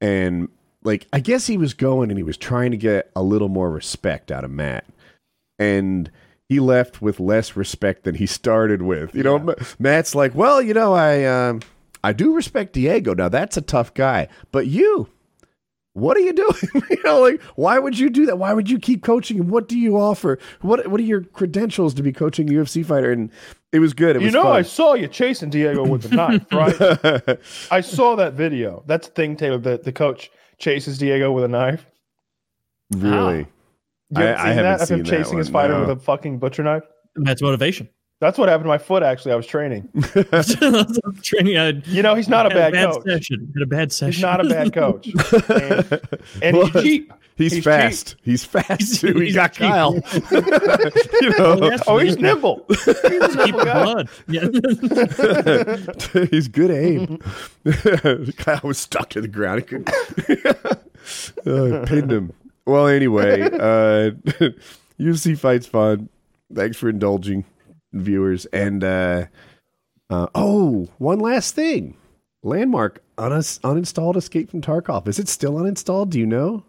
And like i guess he was going and he was trying to get a little more respect out of matt. And he left with less respect than he started with. You know, M- Matt's like, "Well, you know, I um, I do respect Diego. Now that's a tough guy, but you, what are you doing? [LAUGHS] you know, like why would you do that? Why would you keep coaching him? What do you offer? What what are your credentials to be coaching a UFC fighter?" And it was good. It you was know, I saw you chasing Diego with the knife, [LAUGHS] right? I saw that video. That's the thing, Taylor. The, the coach chases Diego with a knife. really. You haven't I, seen I seen haven't that of him seen that chasing his one, fighter no. with a fucking butcher knife. That's motivation. That's what happened to my foot. Actually, I was training. [LAUGHS] [LAUGHS] Training. I You know, he's not a had bad, coach. session. Had a bad session. He's not a bad coach, [LAUGHS] and, and Well, he's cheap. He's, He's fast. He's fast too. He he's got cheap. Kyle. you know, yes. Oh, he's nimble. He's a nimble the guy. blood. Yeah. He's good aim. Kyle was stuck to the ground. He couldn't. uh, pinned him. Well, anyway, uh, UFC fights fun. Thanks for indulging, viewers. And uh, uh, oh, one last thing. LVNDMARK unis- uninstalled Escape from Tarkov. Is it still uninstalled? Do you know?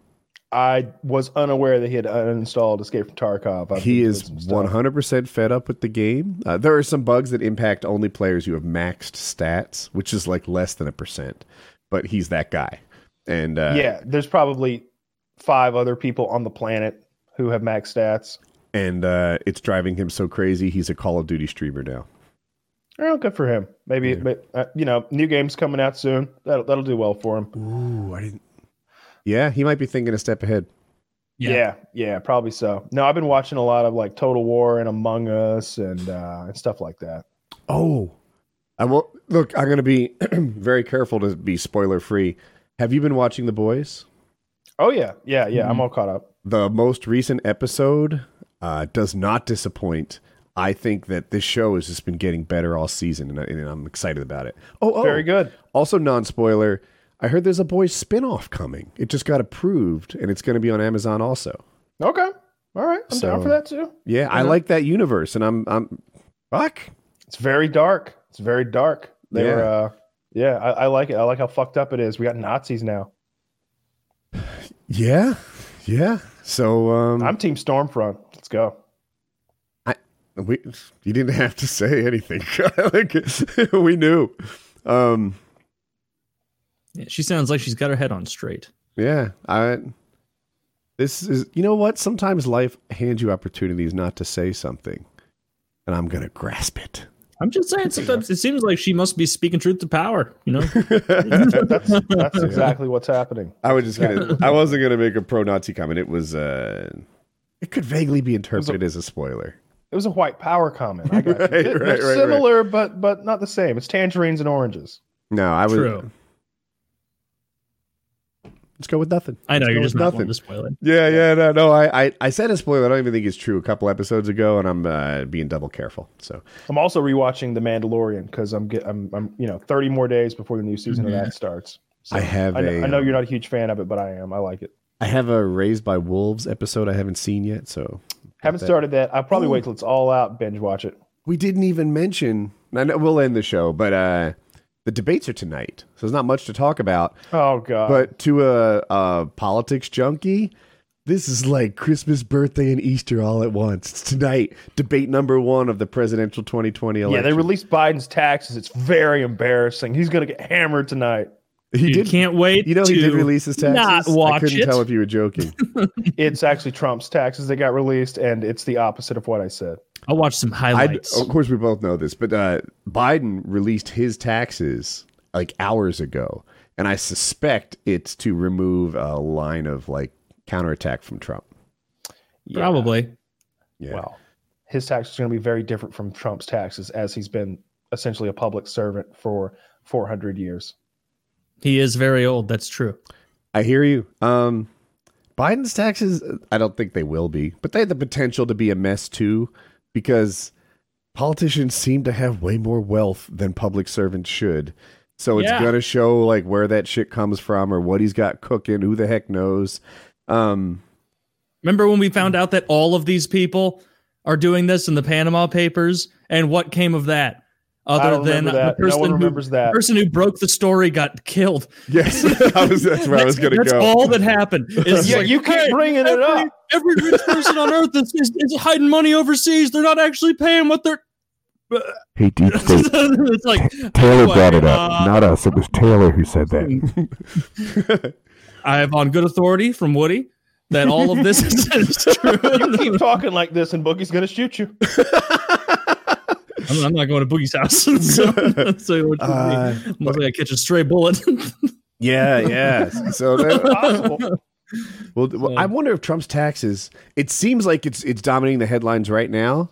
I was unaware that he had uninstalled Escape from Tarkov. I've he is doing some stuff. 100% fed up with the game. Uh, there are some bugs that impact only players who have maxed stats, which is like less than a percent. But he's that guy. And uh, yeah, there's probably five other people on the planet who have max stats. And uh, it's driving him so crazy. He's a Call of Duty streamer now. Oh, good for him. Maybe, but, uh, you know, new games coming out soon. That'll, that'll do well for him. Ooh, I didn't. Yeah, he might be thinking a step ahead. Yeah. yeah, probably so. No, I've been watching a lot of like Total War and Among Us and uh, and stuff like that. Oh, I will look. I'm going to be [CLEARS THROAT] very careful to be spoiler free. Have you been watching The Boys? Oh yeah, yeah, yeah. I'm all caught up. The most recent episode uh, does not disappoint. I think that this show has just been getting better all season, and, I, and I'm excited about it. Oh, oh, Very good. Also, non spoiler. I heard there's a Boys spinoff coming. It just got approved, and it's going to be on Amazon also. Okay, all right. I'm down for that too. Yeah, I Uh-huh. like that universe, and I'm I'm fuck. It's very dark. It's very dark. They Yeah. were, uh, yeah. I, I like it. I like how fucked up it is. We got Nazis now. [SIGHS] Yeah, yeah. So um, I'm Team Stormfront. Let's go. I we you didn't have to say anything. [LAUGHS] like, we knew. Um, Yeah, she sounds like she's got her head on straight. yeah, I. This is you know what? Sometimes life hands you opportunities not to say something, and I'm gonna grasp it. I'm just saying, sometimes it seems like she must be speaking truth to power. You know, [LAUGHS] That's that's [LAUGHS] exactly what's happening. I was just gonna. I wasn't gonna make a pro-Nazi comment. It was. uh It could vaguely be interpreted as a spoiler. It was a white power comment. I [LAUGHS] got. Right, They're right, right, similar, but but not the same. It's tangerines and oranges. No, I was. True. Let's go with nothing. I know Let's you're just with not wanting to spoil it. Yeah, yeah, no, no. I, I, I said a spoiler. I don't even think it's true. A couple episodes ago, and I'm uh, being double careful. So I'm also rewatching The Mandalorian because I'm get I'm I'm you know 30 more days before the new season of that starts. So I have I know, a, I know um, you're not a huge fan of it, but I am. I like it. I have a Raised by Wolves episode I haven't seen yet. So Haven't started that. I'll probably wait till it's all out, binge watch it. we didn't even mention. I know we'll end the show, but uh, the debates are tonight, so there's not much to talk about. Oh god. But to a, a politics junkie, this is like Christmas, birthday, and Easter all at once. It's tonight. Debate number one of the presidential 2020 election. yeah, they released Biden's taxes. It's very embarrassing. He's gonna get hammered tonight. He Dude, did. can't wait. You know, he did release his taxes. Not I couldn't it. tell if you were joking. [LAUGHS] It's actually Trump's taxes that got released, and it's the opposite of what I said. I'll watch some I, highlights. of course, we both know this, but uh, Biden released his taxes like hours ago, and I suspect it's to remove a line of like counterattack from Trump. Yeah. Probably. Yeah. Well, his taxes are going to be very different from Trump's taxes, as he's been essentially a public servant for 400 years. He is very old. That's true. I hear you. Um, Biden's taxes, I don't think they will be, but they have the potential to be a mess too, because politicians seem to have way more wealth than public servants should. So it's Yeah. gonna show like where that shit comes from or what he's got cooking. Who the heck knows? Um, Remember when we found out that all of these people are doing this in the Panama Papers, and what came of that? Other than remember the that. No person who remembers that. person who broke the story got killed. yes, [LAUGHS] I was, that's where I was gonna go. That's all that happened. It's Yeah, like, you keep hey, bringing it up. Every rich person on earth is, is, is hiding money overseas. They're not actually paying what they're. Hey, deep [LAUGHS] state. it's like Taylor anyway, brought it up, uh, not us. It was Taylor who said that. [LAUGHS] I have on good authority from Woody that all of this is, is true. Keep talking like this, and Boogie's going to shoot you. I'm, I'm not going to Boogie's house. [LAUGHS] so, so [LAUGHS] what you Uh, mean? Unless I catch a stray bullet. [LAUGHS] Yeah, yeah. So that, Possible. well, well, I wonder if Trump's taxes. It seems like it's it's dominating the headlines right now,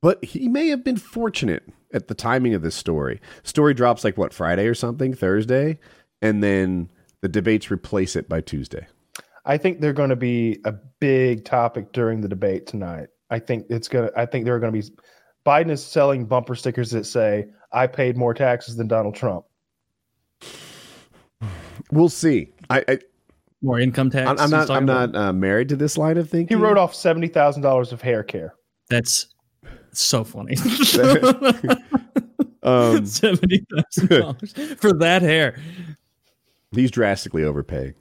but he may have been fortunate at the timing of this story. Story drops like what Friday or something, Thursday, and then the debates replace it by Tuesday. I think they're going to be a big topic during the debate tonight. I think it's going to, I think there are going to be, Biden is selling bumper stickers that say, I paid more taxes than Donald Trump. We'll see. I, I More income tax. I'm, I'm not I'm about? not uh, married to this line of thinking. He wrote off $70,000 of hair care. That's so funny. [LAUGHS] [LAUGHS] Um, Seventy thousand dollars for that hair. he's drastically overpaying.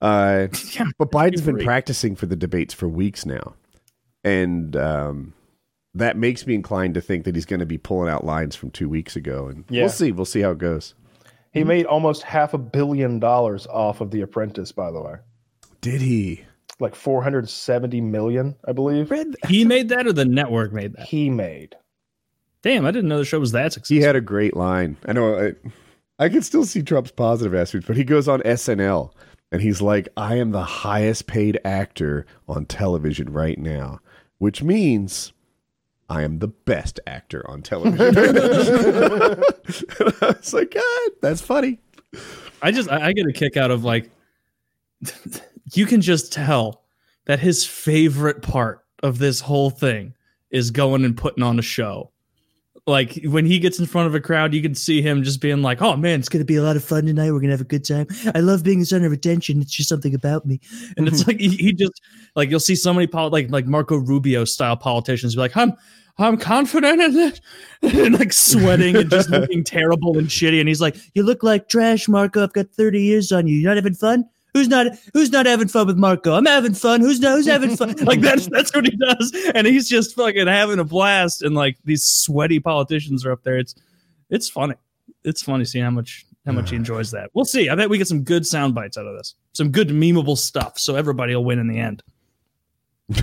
Uh, [LAUGHS] Yeah, but Biden's been great. practicing for the debates for weeks now, and um, that makes me inclined to think that he's going to be pulling out lines from two weeks ago. And Yeah. we'll see. We'll see how it goes. He made almost half a billion dollars off of The Apprentice, by the way. Did he? Like 470 million, I believe. He made that, or the network made that. He made. Damn, I didn't know the show was that successful. He had a great line. I know. I, I can still see Trump's positive aspects, but he goes on SNL and he's like, "I am the highest paid actor on television right now," which means I am the best actor on television. [LAUGHS] I was like, God, that's funny. I just I, I get a kick out of like [LAUGHS] you can just tell that his favorite part of this whole thing is going and putting on a show. Like when he gets in front of a crowd, you can see him just being like, "Oh man, it's gonna be a lot of fun tonight. We're gonna have a good time. I love being the center of attention. It's just something about me." And it's mm-hmm. like he, he just like you'll see so many pol- like like Marco Rubio style politicians be like, "I'm I'm confident in it," [LAUGHS] and like sweating and just [LAUGHS] looking terrible and shitty. And he's like, "You look like trash, Marco. I've got 30 years on you. You're not having fun." Who's not who's not having fun with Marco? I'm having fun. Who's not who's having fun? [LAUGHS] Like that's that's what he does. And he's just fucking having a blast. And like these sweaty politicians are up there. It's it's funny. It's funny seeing how much how much he [SIGHS] enjoys that. We'll see. I bet we get some good sound bites out of this. Some good memeable stuff. So everybody will win in the end.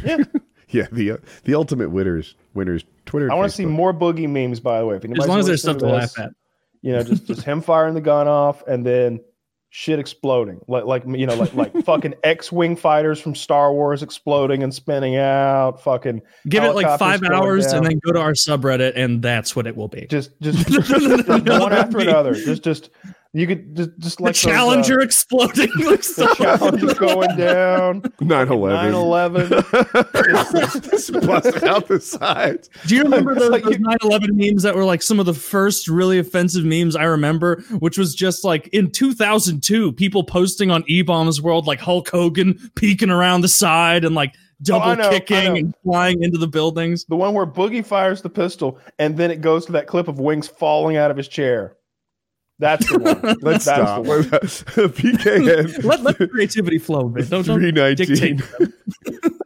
Yeah, [LAUGHS] yeah, the uh, the ultimate winners winners Twitter. I want to to see more boogie memes, by the way. If As long as there's listening stuff to this, laugh at. You know, just just him firing the gun off and then shit exploding, like like you know, like like [LAUGHS] fucking X-wing fighters from Star Wars exploding and spinning out. Fucking Give it like five hours down. and then go to our subreddit and that's what it will be. just just, [LAUGHS] just one after another. Just just you could just just the like those, uh, Challenger exploding. like [LAUGHS] the Challenger going down. [LAUGHS] 9/11. 9/11. [LAUGHS] Just busting out the sides. Do you remember those, Like those 9/11 memes that were like some of the first really offensive memes I remember, which was just like in 2002, people posting on E Bombs World like Hulk Hogan peeking around the side and like double Oh, know, kicking and flying into the buildings. The one where Boogie fires the pistol and then it goes to that clip of Wings falling out of his chair. That's the one. [LAUGHS] Let's That's stop. the one. [LAUGHS] PKN Let, let creativity flow a bit. Don't, don't dictate. 319. [LAUGHS]